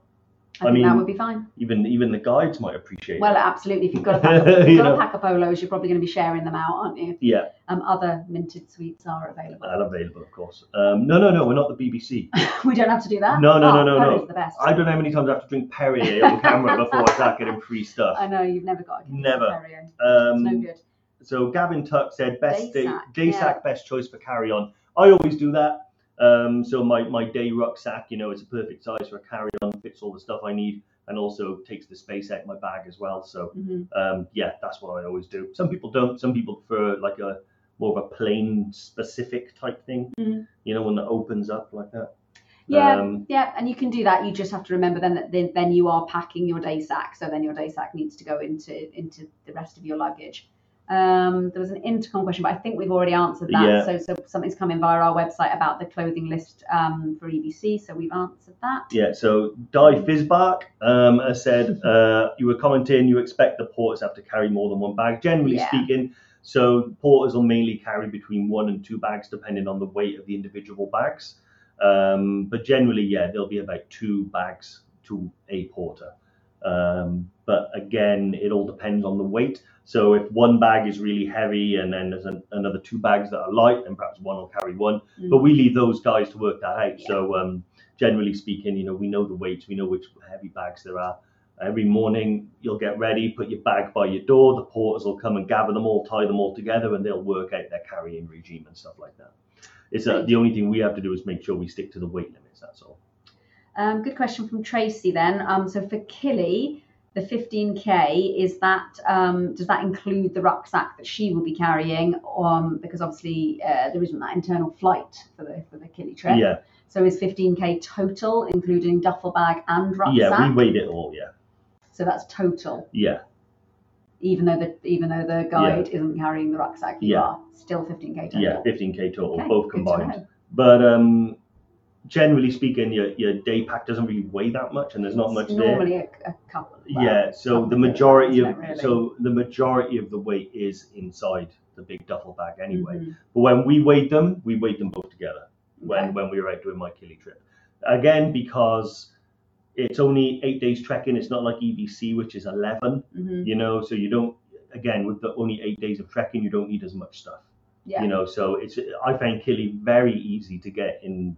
I, I think that would be fine. Even even the guides might appreciate Well, it. absolutely. If you've got a <laughs> pack of, if You you've got know. a pack of polos, you're probably going to be sharing them out, aren't you? Yeah, Um, other minted sweets are available. and available, of course. Um, no, no, no, we're not the BBC. <laughs> we don't have to do that. No, no, no, Oh, no, no. Perrier's the best. I don't know how many times I have to drink Perrier on camera before I start getting free stuff. <laughs> I know you've never got a Never. Perrier. It's no Um, good. so Gavin Tuck said best day, day yeah. sack best choice for carry on. I always do that. Um, so my, my day rucksack, you know, it's a perfect size for a carry on, fits all the stuff I need, and also takes the space out of my bag as well. So hmm um, yeah, that's what I always do. Some people don't. Some people prefer like a more of a plane specific type thing. Mhm. You know, one that opens up like that. Yeah, Um, yeah, and you can do that. You just have to remember then that then, then you are packing your day sack, so then your day sack needs to go into into the rest of your luggage. Um, there was an intercom question, but I think we've already answered that. Yeah. So, so something's coming via our website about the clothing list um, for EBC, so we've answered that. Yeah, so Di Fizbark um, said <laughs> uh, you were commenting you expect the porters have to carry more than one bag. Generally Yeah. speaking, so porters will mainly carry between one and two bags depending on the weight of the individual bags. Um, but generally, yeah, there'll be about two bags to a porter. Um, but again, it all depends on the weight. So if one bag is really heavy and then there's an, another two bags that are light, then perhaps one will carry one. Mm. But we leave those guys to work that out. Yeah. So um, generally speaking, you know, we know the weights, we know which heavy bags there are. Every morning you'll get ready, put your bag by your door. The porters will come and gather them all, tie them all together, and they'll work out their carrying regime and stuff like that. It's uh, Great. the only thing we have to do is make sure we stick to the weight limits. That's all. Um, good question from Tracy then. Um, so for Kili, the 15k is that um, does that include the rucksack that she will be carrying? Um, because obviously uh, there isn't that internal flight for the for the Kili trip. Yeah, So is 15k total, including duffel bag and rucksack? yeah, we weighed it all. Yeah, So that's total, yeah, even though the even though the guide isn't carrying the rucksack. You Yeah. are still 15k total. yeah, 15k total, Okay, both good to combined. But um, generally speaking, your your day pack doesn't really weigh that much, and there's not It's much there. normally a, a couple. well, yeah, so the majority of isn't so the majority of the weight is inside the big duffel bag anyway. Mhm. But when we weighed them, we weighed them both together when Okay. when we were out doing my Kili trip. Again, because it's only eight days trekking. It's not like EBC, which is 11. Mhm. You know, so you don't. Again, with the only eight days of trekking, you don't need as much stuff. Yeah. You know, so it's I found Kili very easy to get in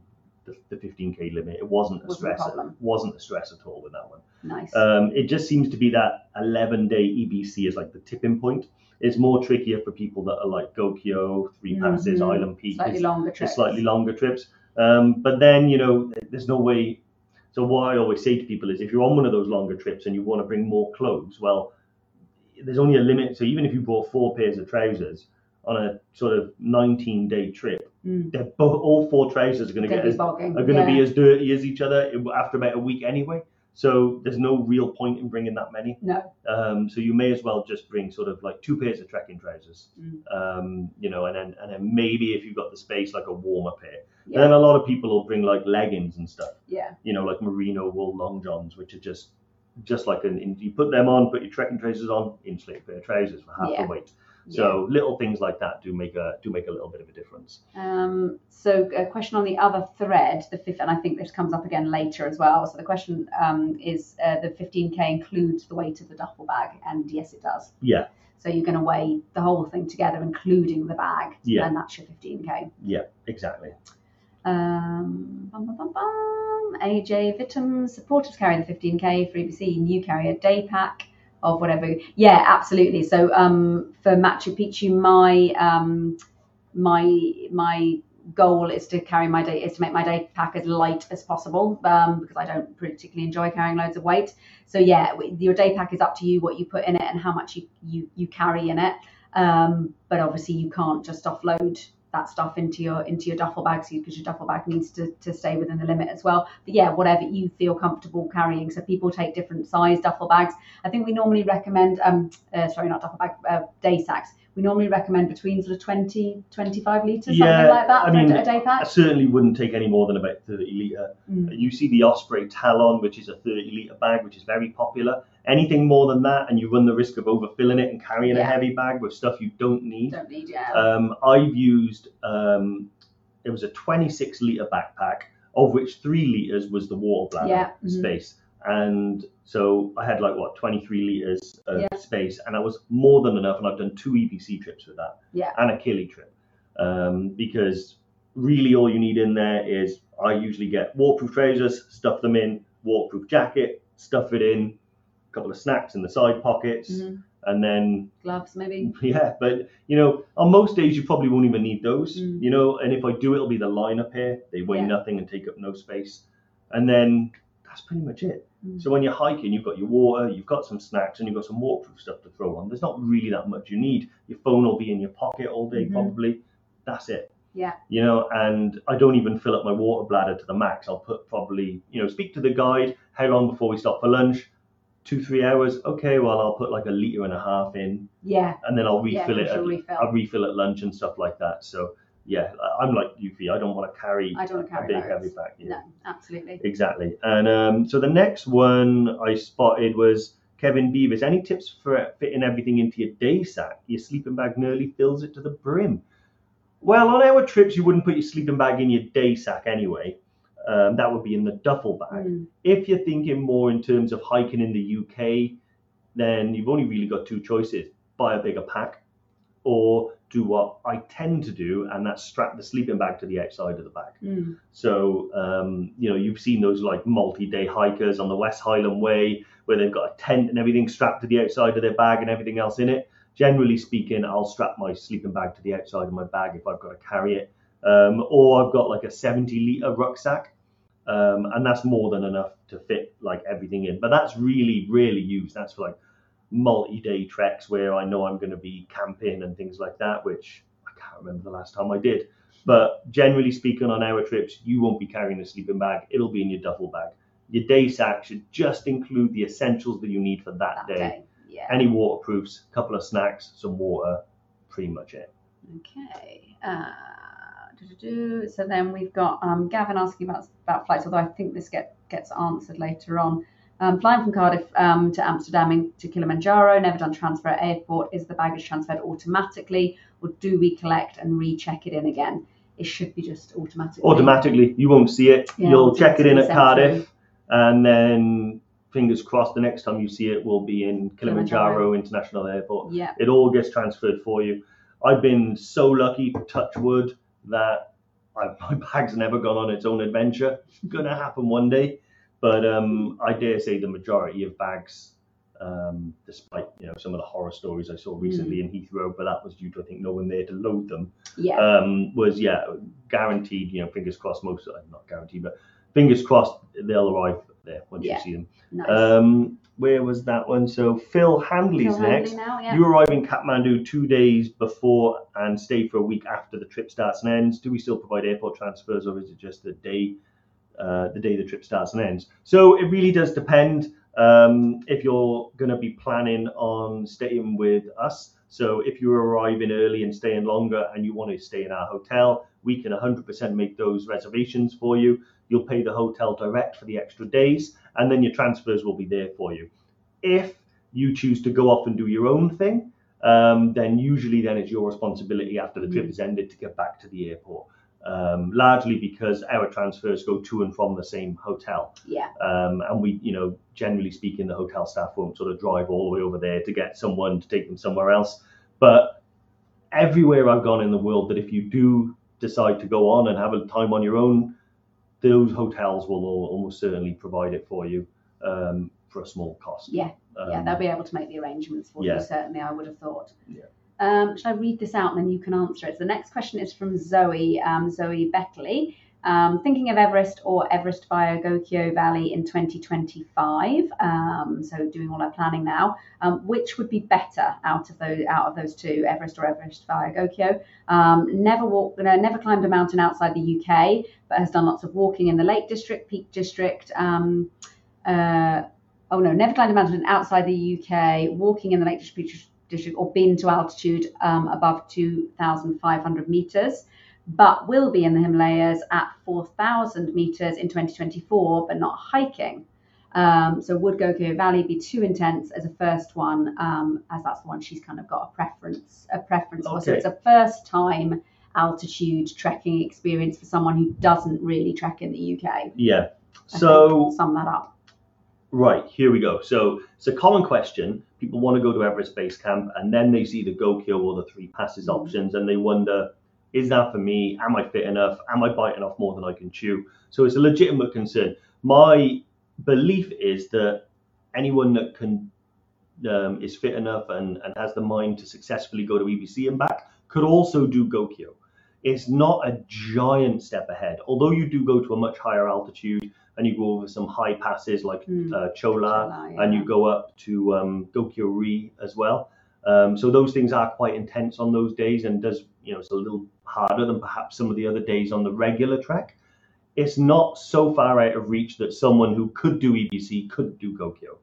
the, the 15k limit. It wasn't a Wasn't a stress. problem. wasn't a stress at all with that one. Nice. Um, it just seems to be that 11 day EBC is like the tipping point. It's more trickier for people that are like Gokyo, Three Passes, Mhm. Island Peak. slightly longer trips. slightly longer trips. Um, but then, you know, there's no way. So, what I always say to people is if you're on one of those longer trips and you want to bring more clothes, well, there's only a limit. So, even if you bought four pairs of trousers on a sort of 19 day trip, Mm. they're both, all four trousers are going to get as, are going to be as dirty as each other after about a week anyway. So, there's no real point in bringing that many. No. Um, so you may as well just bring sort of like two pairs of trekking trousers, Mm. um, you know, and then and then maybe if you've got the space, like a warmer pair. Yeah. Then a lot of people will bring like leggings and stuff, Yeah. you know, like merino wool long johns, which are just just like an you put them on, put your trekking trousers on, insulated pair of trousers for half Yeah. the weight. So little things like that do make a do make a little bit of a difference. Um, so a question on the other thread, the fifth, and I think this comes up again later as well. So the question um, is, uh, the 15k includes the weight of the duffel bag, and yes, it does. Yeah, So you're going to weigh the whole thing together, including the bag, Yeah. and that's your 15k. yeah, exactly. Um, bum, bum, bum, bum. AJ Vittum supporters carry the 15k for EBC, carry a day pack of whatever. Yeah, absolutely. So um, for Machu Picchu, my um, my my goal is to carry my day is to make my day pack as light as possible um, because I don't particularly enjoy carrying loads of weight. So yeah, your day pack is up to you what you put in it and how much you you, you carry in it. Um, but obviously you can't just offload that stuff into your into your duffel bag so because your duffel bag needs to, to stay within the limit as well. But yeah, whatever you feel comfortable carrying. So people take different size duffel bags. I think we normally recommend um uh, sorry not duffel bag uh, day sacks. We normally recommend between sort of 20 25 liters something like that I for mean, a, day I certainly wouldn't take any more than about 30 litre. Mm. You see the Osprey Talon, which is a 30 litre bag, which is very popular. Anything more than that, and you run the risk of overfilling it and carrying a heavy bag with stuff you don't need. Don't need yeah. Um, I've used, um, it was a 26 litre backpack, of which three litres was the water bladder Yeah, mhm. space. And so I had like what 23 liters of Yeah. space, and that was more than enough. And I've done two EBC trips with that, Yeah. and a Kili trip, um, because really all you need in there is I usually get waterproof trousers, stuff them in, waterproof jacket, stuff it in, a couple of snacks in the side pockets, Mhm. and then Gloves, maybe. <laughs> yeah, but you know, on most days you probably won't even need those, Mm. you know. And if I do, it'll be the line up here. They weigh Yeah. nothing and take up no space, and then that's pretty much it. Mm. So when you're hiking, you've got your water, you've got some snacks, and you've got some waterproof stuff to throw on. There's not really that much you need. Your phone will be in your pocket all day Mhm. probably. That's it. Yeah. You know, and I don't even fill up my water bladder to the max. I'll put probably, you know, speak to the guide. How long before we stop for lunch? Two, three hours. Okay, well I'll put like a liter and a half in Yeah. and then I'll Yeah, refill it. push At, refill. I'll refill it at lunch and stuff like that. So yeah, I'm like you, Fee. I don't want to carry, I don't wanna a big loads. heavy pack. know. No, absolutely. Exactly. And um, so the next one I spotted was Kevin Beavers. Any tips for fitting everything into your day sack? Your sleeping bag nearly fills it to the brim. Well, on our trips, you wouldn't put your sleeping bag in your day sack anyway. Um, that would be in the duffel bag. Mm. If you're thinking more in terms of hiking in the UK, then you've only really got two choices buy a bigger pack or do what I tend to do, and that's strap the sleeping bag to the outside of the bag. Mm. So, um, you know, you've seen those like multi day hikers on the West Highland Way where they've got a tent and everything strapped to the outside of their bag and everything else in it. Generally speaking, I'll strap my sleeping bag to the outside of my bag if I've got to carry it. Um, or I've got like a 70 litre rucksack, um, and that's more than enough to fit like everything in. But that's really, really used. That's for like multi day treks where I know I'm going to be camping and things like that, which I can't remember the last time I did. But generally speaking, on our trips, you won't be carrying a sleeping bag. It'll be in your duffel bag. Your day sack should just include the essentials that you need for that, That day. day. Yeah. Any waterproofs, a couple of snacks, some water, pretty much it. Okay. Uh, so then we've got um, Gavin asking about about flights, although I think this get, gets answered later on. Um, flying from Cardiff um, to Amsterdam and to Kilimanjaro, never done transfer at airport. Is the baggage transferred automatically, or do we collect and recheck it in again? It should be just automatically. Automatically, you won't see it. Yeah, You'll check it in at Cardiff, and then fingers crossed, the next time you see it will be in Kilimanjaro Kilimanjaro. International Airport. Yeah. it all gets transferred for you. I've been so lucky, touch wood, that I, <laughs> my bag's never gone on its own adventure. It's gonna happen one day, but um, I dare say the majority of bags, um, despite you know some of the horror stories I saw recently in Heathrow, but that was due to I think no one there to load them. Yeah. Um, was yeah guaranteed. You know, fingers crossed. Most uh, not guaranteed, but fingers crossed they'll arrive there once Yeah. you see them. nice. Um, where was that one? So Phil Handley's Phil Handley next. now, yeah. You arrive in Kathmandu two days before and stay for a week after the trip starts and ends. Do we still provide airport transfers, or is it just a day, uh, the day the trip starts and ends? So it really does depend. Um, if you're going to be planning on staying with us, so if you're arriving early and staying longer, and you want to stay in our hotel, we can 100% make those reservations for you. You'll pay the hotel direct for the extra days, and then your transfers will be there for you. If you choose to go off and do your own thing, um, then usually then it's your responsibility after the trip Mm. is ended to get back to the airport. Um, largely because our transfers go to and from the same hotel, yeah. um, and we, you know, generally speaking, the hotel staff won't sort of drive all the way over there to get someone to take them somewhere else. But everywhere I've gone in the world, that if you do decide to go on and have a time on your own, those hotels will al- almost certainly provide it for you um, for a small cost. Yeah. yeah, Um, they'll be able to make the arrangements for yeah. you, certainly, I would have thought. Yeah. Um, shall I read this out and then you can answer it? So the next question is from Zoe, um, Zoe Beckley. Um, thinking of Everest or Everest via Gokyo Valley in 2025. Um, so doing all our planning now. Um, which would be better out of those out of those two, Everest or Everest via Gokyo? Um, never walked, no, never climbed a mountain outside the UK, but has done lots of walking in the Lake District, Peak District. Um, uh, oh no, never climbed a mountain outside the UK, walking in the Lake District, district or been to altitude um, above 2,500 meters, but will be in the Himalayas at 4,000 meters in 2024, but not hiking. Um, so would Gokyo Valley be too intense as a first one, um, as that's the one she's kind of got a preference a preference for. So it's a first time altitude trekking experience for someone who doesn't really trek in the UK. I Yeah. think. So sum that up. Right, here we go. So it's a common question. People want to go to Everest Base Camp and then they see the Gokyo or the three passes Mhm. options and they wonder, is that for me? Am I fit enough? Am I biting off more than I can chew? So it's a legitimate concern. My belief is that anyone that can um, is fit enough and, and has the mind to successfully go to EBC and back could also do Gokyo. It's not a giant step ahead, although you do go to a much higher altitude and you go over some high passes like Mm. uh, Chola, Chola, and you go up to um, Gokyo Ri as well. Um, so those things are quite intense on those days and does you know it's a little harder than perhaps some of the other days on the regular track. It's not so far out of reach that someone who could do EBC could do Gokyo.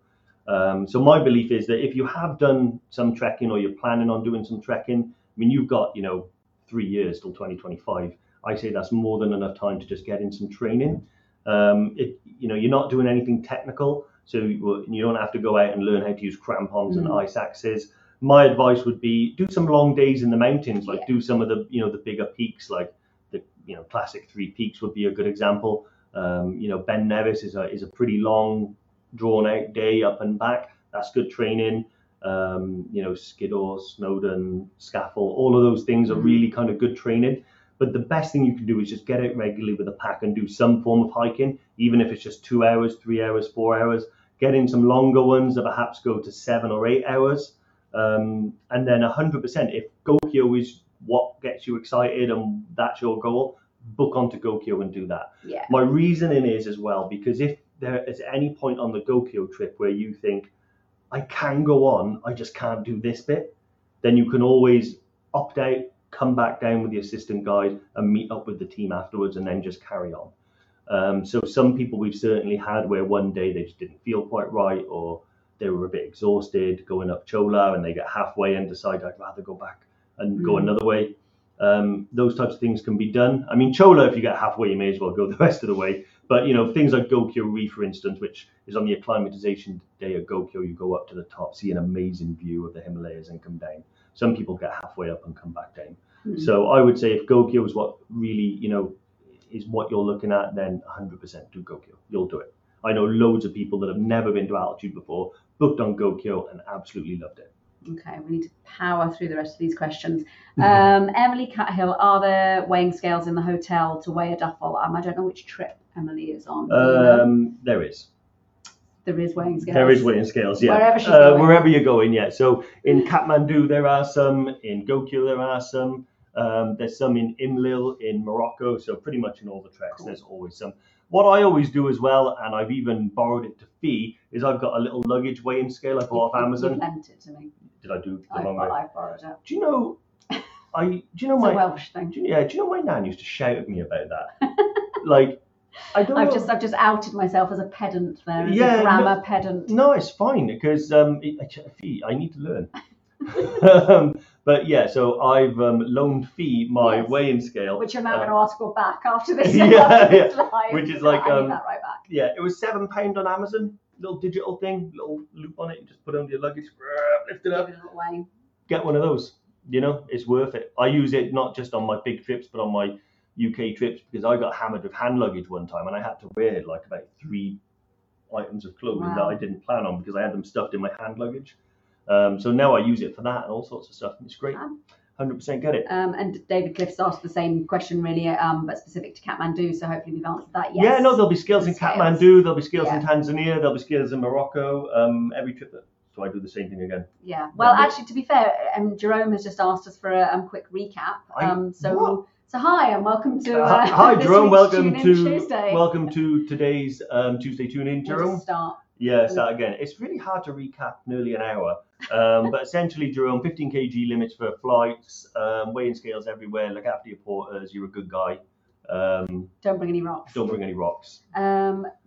Um, so my belief is that if you have done some trekking or you're planning on doing some trekking, I mean you've got you know three years till 2025. I say that's more than enough time to just get in some training. Um, it, you know, you're not doing anything technical, so you, you don't have to go out and learn how to use crampons and Mm. ice axes. My advice would be do some long days in the mountains, like Yeah. do some of the, you know, the bigger peaks, like the, you know, classic three peaks would be a good example. Um, you know, Ben Nevis is a is a pretty long, drawn out day up and back. That's good training. Um, you know, Skiddaw, Snowdon, Scafell, all of those things are Mhm. really kind of good training. But the best thing you can do is just get out regularly with a pack and do some form of hiking, even if it's just two hours, three hours, four hours. Get in some longer ones that perhaps go to seven or eight hours. Um, and then 100%, if Gokyo is what gets you excited and that's your goal, book onto Gokyo and do that. Yeah. My reasoning is as well because if there is any point on the Gokyo trip where you think I can go on, I just can't do this bit, then you can always opt out, come back down with the assistant guide, and meet up with the team afterwards, and then just carry on. Um, so some people we've certainly had where one day they just didn't feel quite right, or they were a bit exhausted going up Chola, and they get halfway and decide I'd rather go back and go Mm. another way. Um, those types of things can be done. I mean, Chola, if you get halfway, you may as well go <laughs> the rest of the way. But you know, things like Gokyo Ri, for instance, which is on the acclimatization day at Gokyo, you go up to the top, see an amazing view of the Himalayas, and come down. Some people get halfway up and come back down. Mm. So I would say if Gokyo is what really, you know, is what you're looking at, then 100% do Gokyo. You'll do it. I know loads of people that have never been to altitude before, booked on Gokyo, and absolutely loved it. Okay, we need to power through the rest of these questions. Mm-hmm. Um, <laughs> Emily Cathill, are there weighing scales in the hotel to weigh a duffel? Um, I don't know which trip Emily is on. Do you know? Um, there is. There is weighing scales. There is weighing scales, yeah. Wherever she's uh, going. Wherever you're going, yeah. So in Kathmandu there are some, in Gokyo there are some, um, there's some in Imlil in Morocco. So pretty much in all the treks, Cool. there's always some. What I always do as well, and I've even borrowed it to Fee, is I've got a little luggage weighing scale I bought off You- you- Amazon. You lent it to me. Did I do the I've, wrong way? I've borrowed it. Do you know? I do you know It's my a Welsh thing. do you, yeah, do you know my nan used to shout at me about that? <laughs> like, I don't I've know. just I've just outed myself as a pedant there, as Yeah, a no- grammar pedant. No, it's fine because um, it, Fee, I need to learn. <laughs> um, but yeah, so I've um, loaned Fee my Yes. weighing scale. Which you're now uh, going to ask for back after this. <laughs> Yeah, <laughs> after this yeah. Which is like, um, right back. Yeah, it was seven pound on Amazon. Little digital thing, little loop on it. You just put it under your luggage, lift it up, get one of those. You know, it's worth it. I use it not just on my big trips, but on my UK trips because I got hammered with hand luggage one time and I had to wear like about three items of clothing that I didn't plan on because I had them stuffed in my hand luggage. Um, so now I use it for that and all sorts of stuff. and It's great. Fab. 100% get it. Um, and David Cliff's asked the same question, really, um, but specific to Kathmandu. So hopefully we've answered that. Yes. Yeah, no, there'll be skills in. Kathmandu, there'll be skills in Tanzania, there'll be skills in Morocco. Um, every trip that so I do the same thing again. Yeah. Well, Yeah. actually, to be fair, um, Jerome has just asked us for a um, quick recap. Um, so? So hi and welcome to. Uh, Uh, hi, <laughs> Jerome. Welcome to Tuesday. welcome to today's um, Tuesday Tune In, We'll Jerome. just start. Yeah, start again. It's really hard to recap nearly an hour. Um, but essentially, Jerome, 15 kg limits for flights, um, weighing scales everywhere. Look after your porters. You're a good guy. Um, Don't bring any rocks. don't bring any rocks.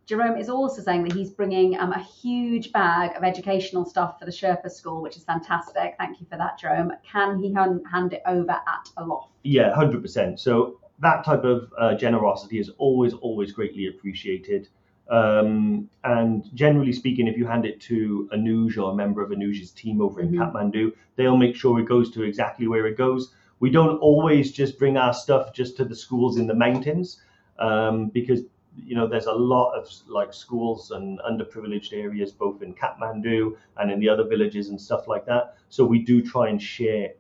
Jerome is also saying that he's bringing um, a huge bag of educational stuff for the Sherpa School, which is fantastic. Thank you for that, Jerome. Can he hand, hand it over at a loft? Yeah, 100%. So that type of uh, generosity is always, always greatly appreciated. Um, and generally speaking, if you hand it to Anuj or a member of Anuj's team over in Mhm. Kathmandu, they'll make sure it goes to exactly where it goes. We don't always just bring our stuff just to the schools in the mountains um, because you know, there's a lot of like schools and underprivileged areas, both in Kathmandu and in the other villages and stuff like that. So we do try and share,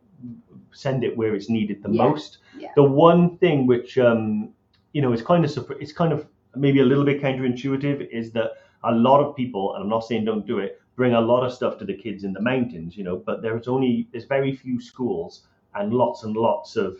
send it where it's needed the Yeah. most. Yeah. The one thing which, um, you know, is kind of it's kind of maybe a little bit counterintuitive is that a lot of people, and I'm not saying don't do it, bring a lot of stuff to the kids in the mountains, you know, but there's only there's very few schools and lots and lots of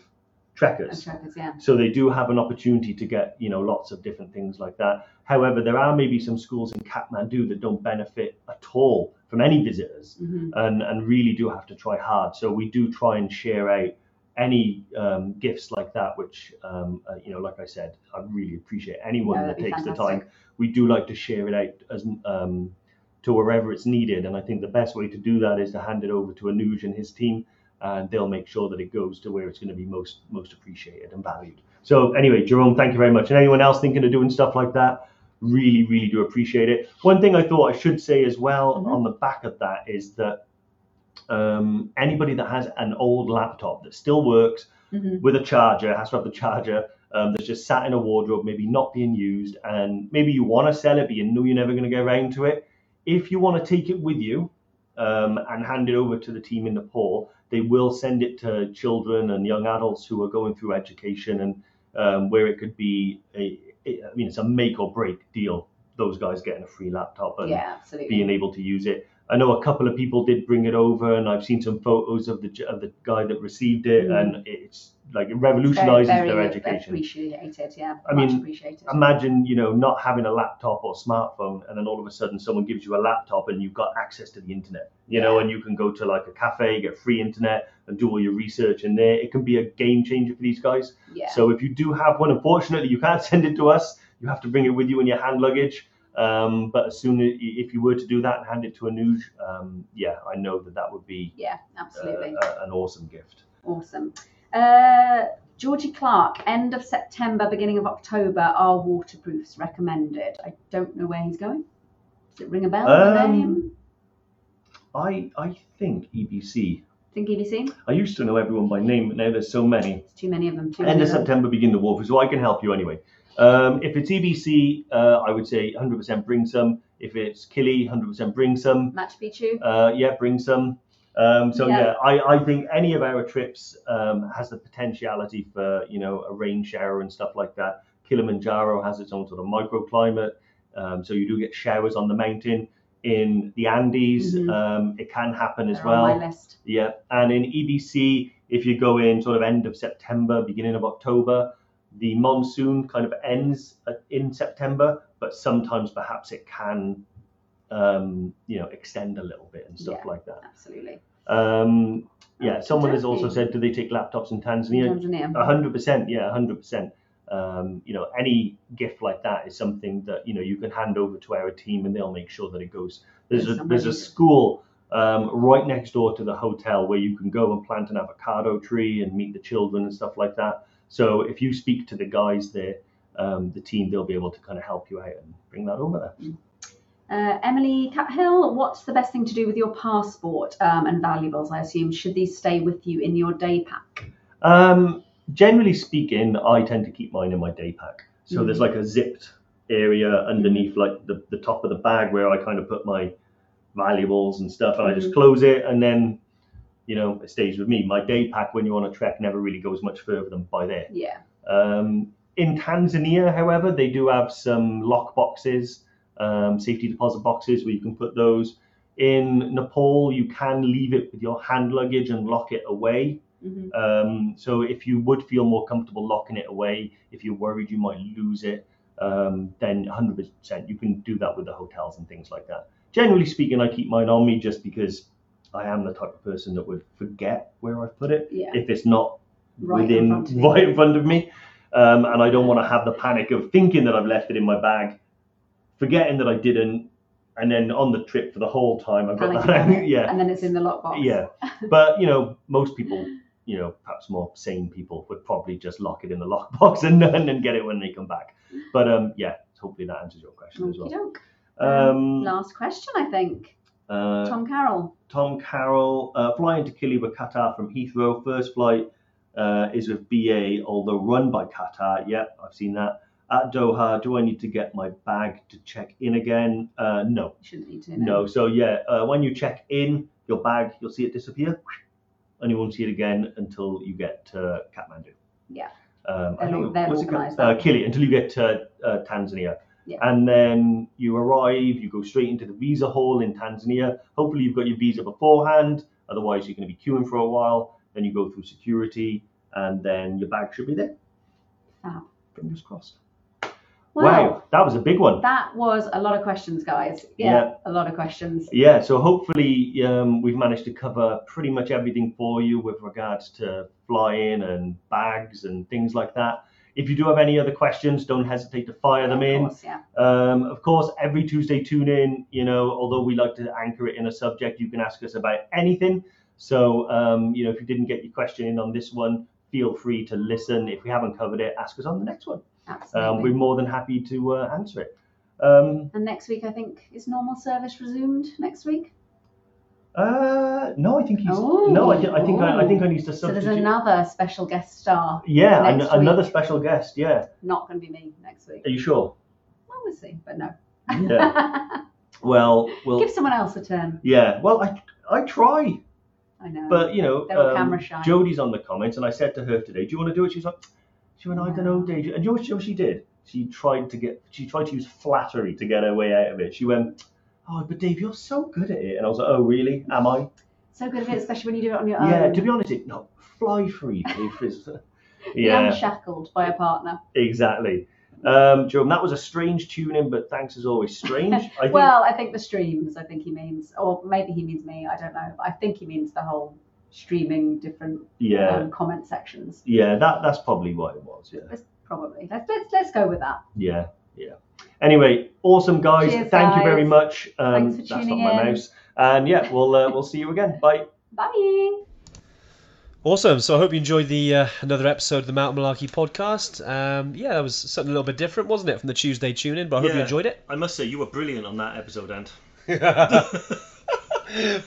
trekkers. Trackers, yeah. So they do have an opportunity to get, you know, lots of different things like that. However, there are maybe some schools in Kathmandu that don't benefit at all from any visitors hmm and, and really do have to try hard. So we do try and share out any um, gifts like that, which, um, uh, you know, like I said, I really appreciate anyone No, that takes the time. We do like to share it out as um, to wherever it's needed. And I think the best way to do that is to hand it over to Anuj and his team, and they'll make sure that it goes to where it's going to be most most appreciated and valued. So anyway, Jerome, thank you very much. And anyone else thinking of doing stuff like that, really, really do appreciate it. One thing I thought I should say as well Mhm. on the back of that is that um, anybody that has an old laptop that still works hmm with a charger, has to have the charger um, that's just sat in a wardrobe, maybe not being used, and maybe you want to sell it, but you know you're never going to get around to it. If you want to take it with you um, and hand it over to the team in Nepal, they will send it to children and young adults who are going through education and um, where it could be a, I mean, it's a make or break deal. Those guys getting a free laptop and Yeah, being able to use it. I know a couple of people did bring it over, and I've seen some photos of the of the guy that received it, Mm. and it's like it very their education. appreciated, yeah. I mean, appreciated. Imagine, you know, not having a laptop or smartphone, and then all of a sudden someone gives you a laptop and you've got access to the internet, you know, and you can go to like a cafe, get free internet, and do all your research in there. It can be a game changer for these guys. yeah. So if you do have one, unfortunately, you can't <laughs> send it to us. You have to bring it with you in your hand luggage. Um, but as soon as if you were to do that and hand it to Anuj, um, yeah, I know that that would be yeah, uh, absolutely. a- an awesome gift. Awesome. Uh, Georgie Clark, end of September, beginning of October, are waterproofs recommended? I don't know where he's going. Does it ring a bell? Um? I I think EBC. Think EBC? I used to know everyone by name, but now there's so many. It's too many of them. Too End of. September, begin the Wolf, so I can help you anyway. Um, if it's EBC, uh, I would say 100% bring some. If it's Kili, 100% bring some. Machu Picchu? Uh, yeah, bring some. Um, so Yeah. yeah, I, I think any of our trips um, has the potentiality for you know a rain shower and stuff like that. Kilimanjaro has its own sort of microclimate, um, so you do get showers on the mountain. In the Andes, Mhm. um, it can happen as They're well. on my list. Yeah, and in EBC, if you go in sort of end of September, beginning of October, the monsoon kind of ends in September, but sometimes perhaps it can, um, you know, extend a little bit and stuff Yeah. like that. Absolutely. Um, yeah, someone has also said, do they take laptops in Tanzania? Tanzania. A hundred percent, yeah, a hundred percent. Um, you know, any gift like that is something that you know you can hand over to our team, and they'll make sure that it goes. There's a there's a school um, right next door to the hotel where you can go and plant an avocado tree and meet the children and stuff like that. So if you speak to the guys there, um, the team, they'll be able to kind of help you out and bring that over there. Uh, Emily Cathill, what's the best thing to do with your passport um, and valuables? I assume should these stay with you in your day pack? Um, generally speaking, I tend to keep mine in my day pack. So Mhm. there's like a zipped area underneath like the, the top of the bag where I kind of put my valuables and stuff and I just Mhm. close it and then you know it stays with me. My day pack when you're on a trek never really goes much further than by there. Yeah. Um, in Tanzania, however, they do have some lock boxes, um, safety deposit boxes where you can put those. In Nepal, you can leave it with your hand luggage and lock it away. hmm Um, so if you would feel more comfortable locking it away, if you're worried you might lose it, um, then 100% you can do that with the hotels and things like that. Generally speaking, I keep mine on me just because I am the type of person that would forget where I've put it Yeah. if it's not Right in within front of right in front of me. Um, and I don't want to have the panic of thinking that I've left it in my bag, forgetting that I didn't, and then on the trip for the whole time I've got that. <laughs> yeah, And then it's in the lockbox. yeah. <laughs> But you know, most people, you know, perhaps more sane people would probably just lock it in the lockbox <laughs> and and then get it when they come back. But um, yeah, hopefully that answers your question as well. Um, Last question, I think. Uh, Tom Carroll. Tom Carroll uh, flying to Kili with Qatar from Heathrow. First flight uh, is with BA, although run by Qatar. Yep, I've seen that. at Doha, do I need to get my bag to check in again? Uh, no, You shouldn't need to. no. So yeah, uh, when you check in your bag, you'll see it disappear, and you won't see it again until you get to Kathmandu. Yeah. Um, I think what's it? Uh. Kili, until you get to uh, Tanzania. Yeah. And then you arrive, you go straight into the visa hall in Tanzania. Hopefully, you've got your visa beforehand. Otherwise, you're going to be queuing for a while. Then you go through security, and then your bag should be there. Fab. Fingers crossed. Wow. Wow, that was a big one. That was a lot of questions, guys. Yeah, Yeah. a lot of questions. Yeah, so hopefully um, we've managed to cover pretty much everything for you with regards to flying and bags and things like that. If you do have any other questions, don't hesitate to fire them Of in. course, yeah. Um, of course, every Tuesday tune in, you know, although we like to anchor it in a subject, you can ask us about anything. So, um, you know, if you didn't get your question in on this one, feel free to listen. If we haven't covered it, ask us on the next one. Absolutely. Um, we're more than happy to uh, answer it. Um, and next week, I think, is normal service resumed next week? Uh, no, I think he's Oh. no. I, thi- I think I, I think I need to So there's substitute. another special guest star. yeah, an, another special guest. Yeah, Not going to be me next week. are you sure? Well, we'll see, but no. Yeah. <laughs> Well, well, Give someone else a turn. yeah. Well, I I try. I know. But you know, um. Jodie's on the comments, and I said to her today, "Do you want to do it?" She's like, "She went, I don't know, No. Dave." And you know what she did? She tried to get, she tried to use flattery to get her way out of it. She went, "Oh, but Dave, you're so good at it," and I was like, "Oh, really? Am I?" so good at it, especially when you do it on your own. Yeah. To be honest, it no fly free, Dave. is- <laughs> Be yeah, unshackled by a partner. exactly. Um, Jerome, that was a strange tune in, but thanks as always. Strange. <laughs> I think, Well, I think the streams, I think he means, or maybe he means me, I don't know. But I think he means the whole streaming different yeah, um, comment sections. yeah. That that's probably what it was. Yeah. Let's probably let's let's, let's go with that. Yeah, yeah. Anyway, awesome guys. Cheers, Thank you very much. Um, Thanks for that's not my in. mouse. And yeah, we'll uh, we'll see you again. Bye. Bye. Awesome. So I hope you enjoyed the uh, another episode of the Mountain Malarkey podcast. Um, yeah, that was something a little bit different, wasn't it, from the Tuesday tune in? But I hope you Yeah. enjoyed it. I must say, you were brilliant on that episode, Ant. <laughs> <laughs>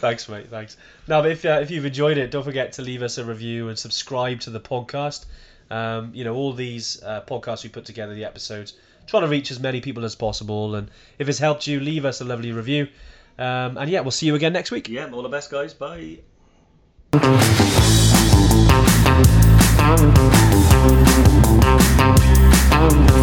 thanks, mate. Thanks. Now, if uh, if you've enjoyed it, don't forget to leave us a review and subscribe to the podcast. Um, you know, all these uh, podcasts we put together, the episodes, trying to reach as many people as possible. And if it's helped you, leave us a lovely review. Um, and yeah, we'll see you again next week. Yeah, all the best, guys. Bye. Thank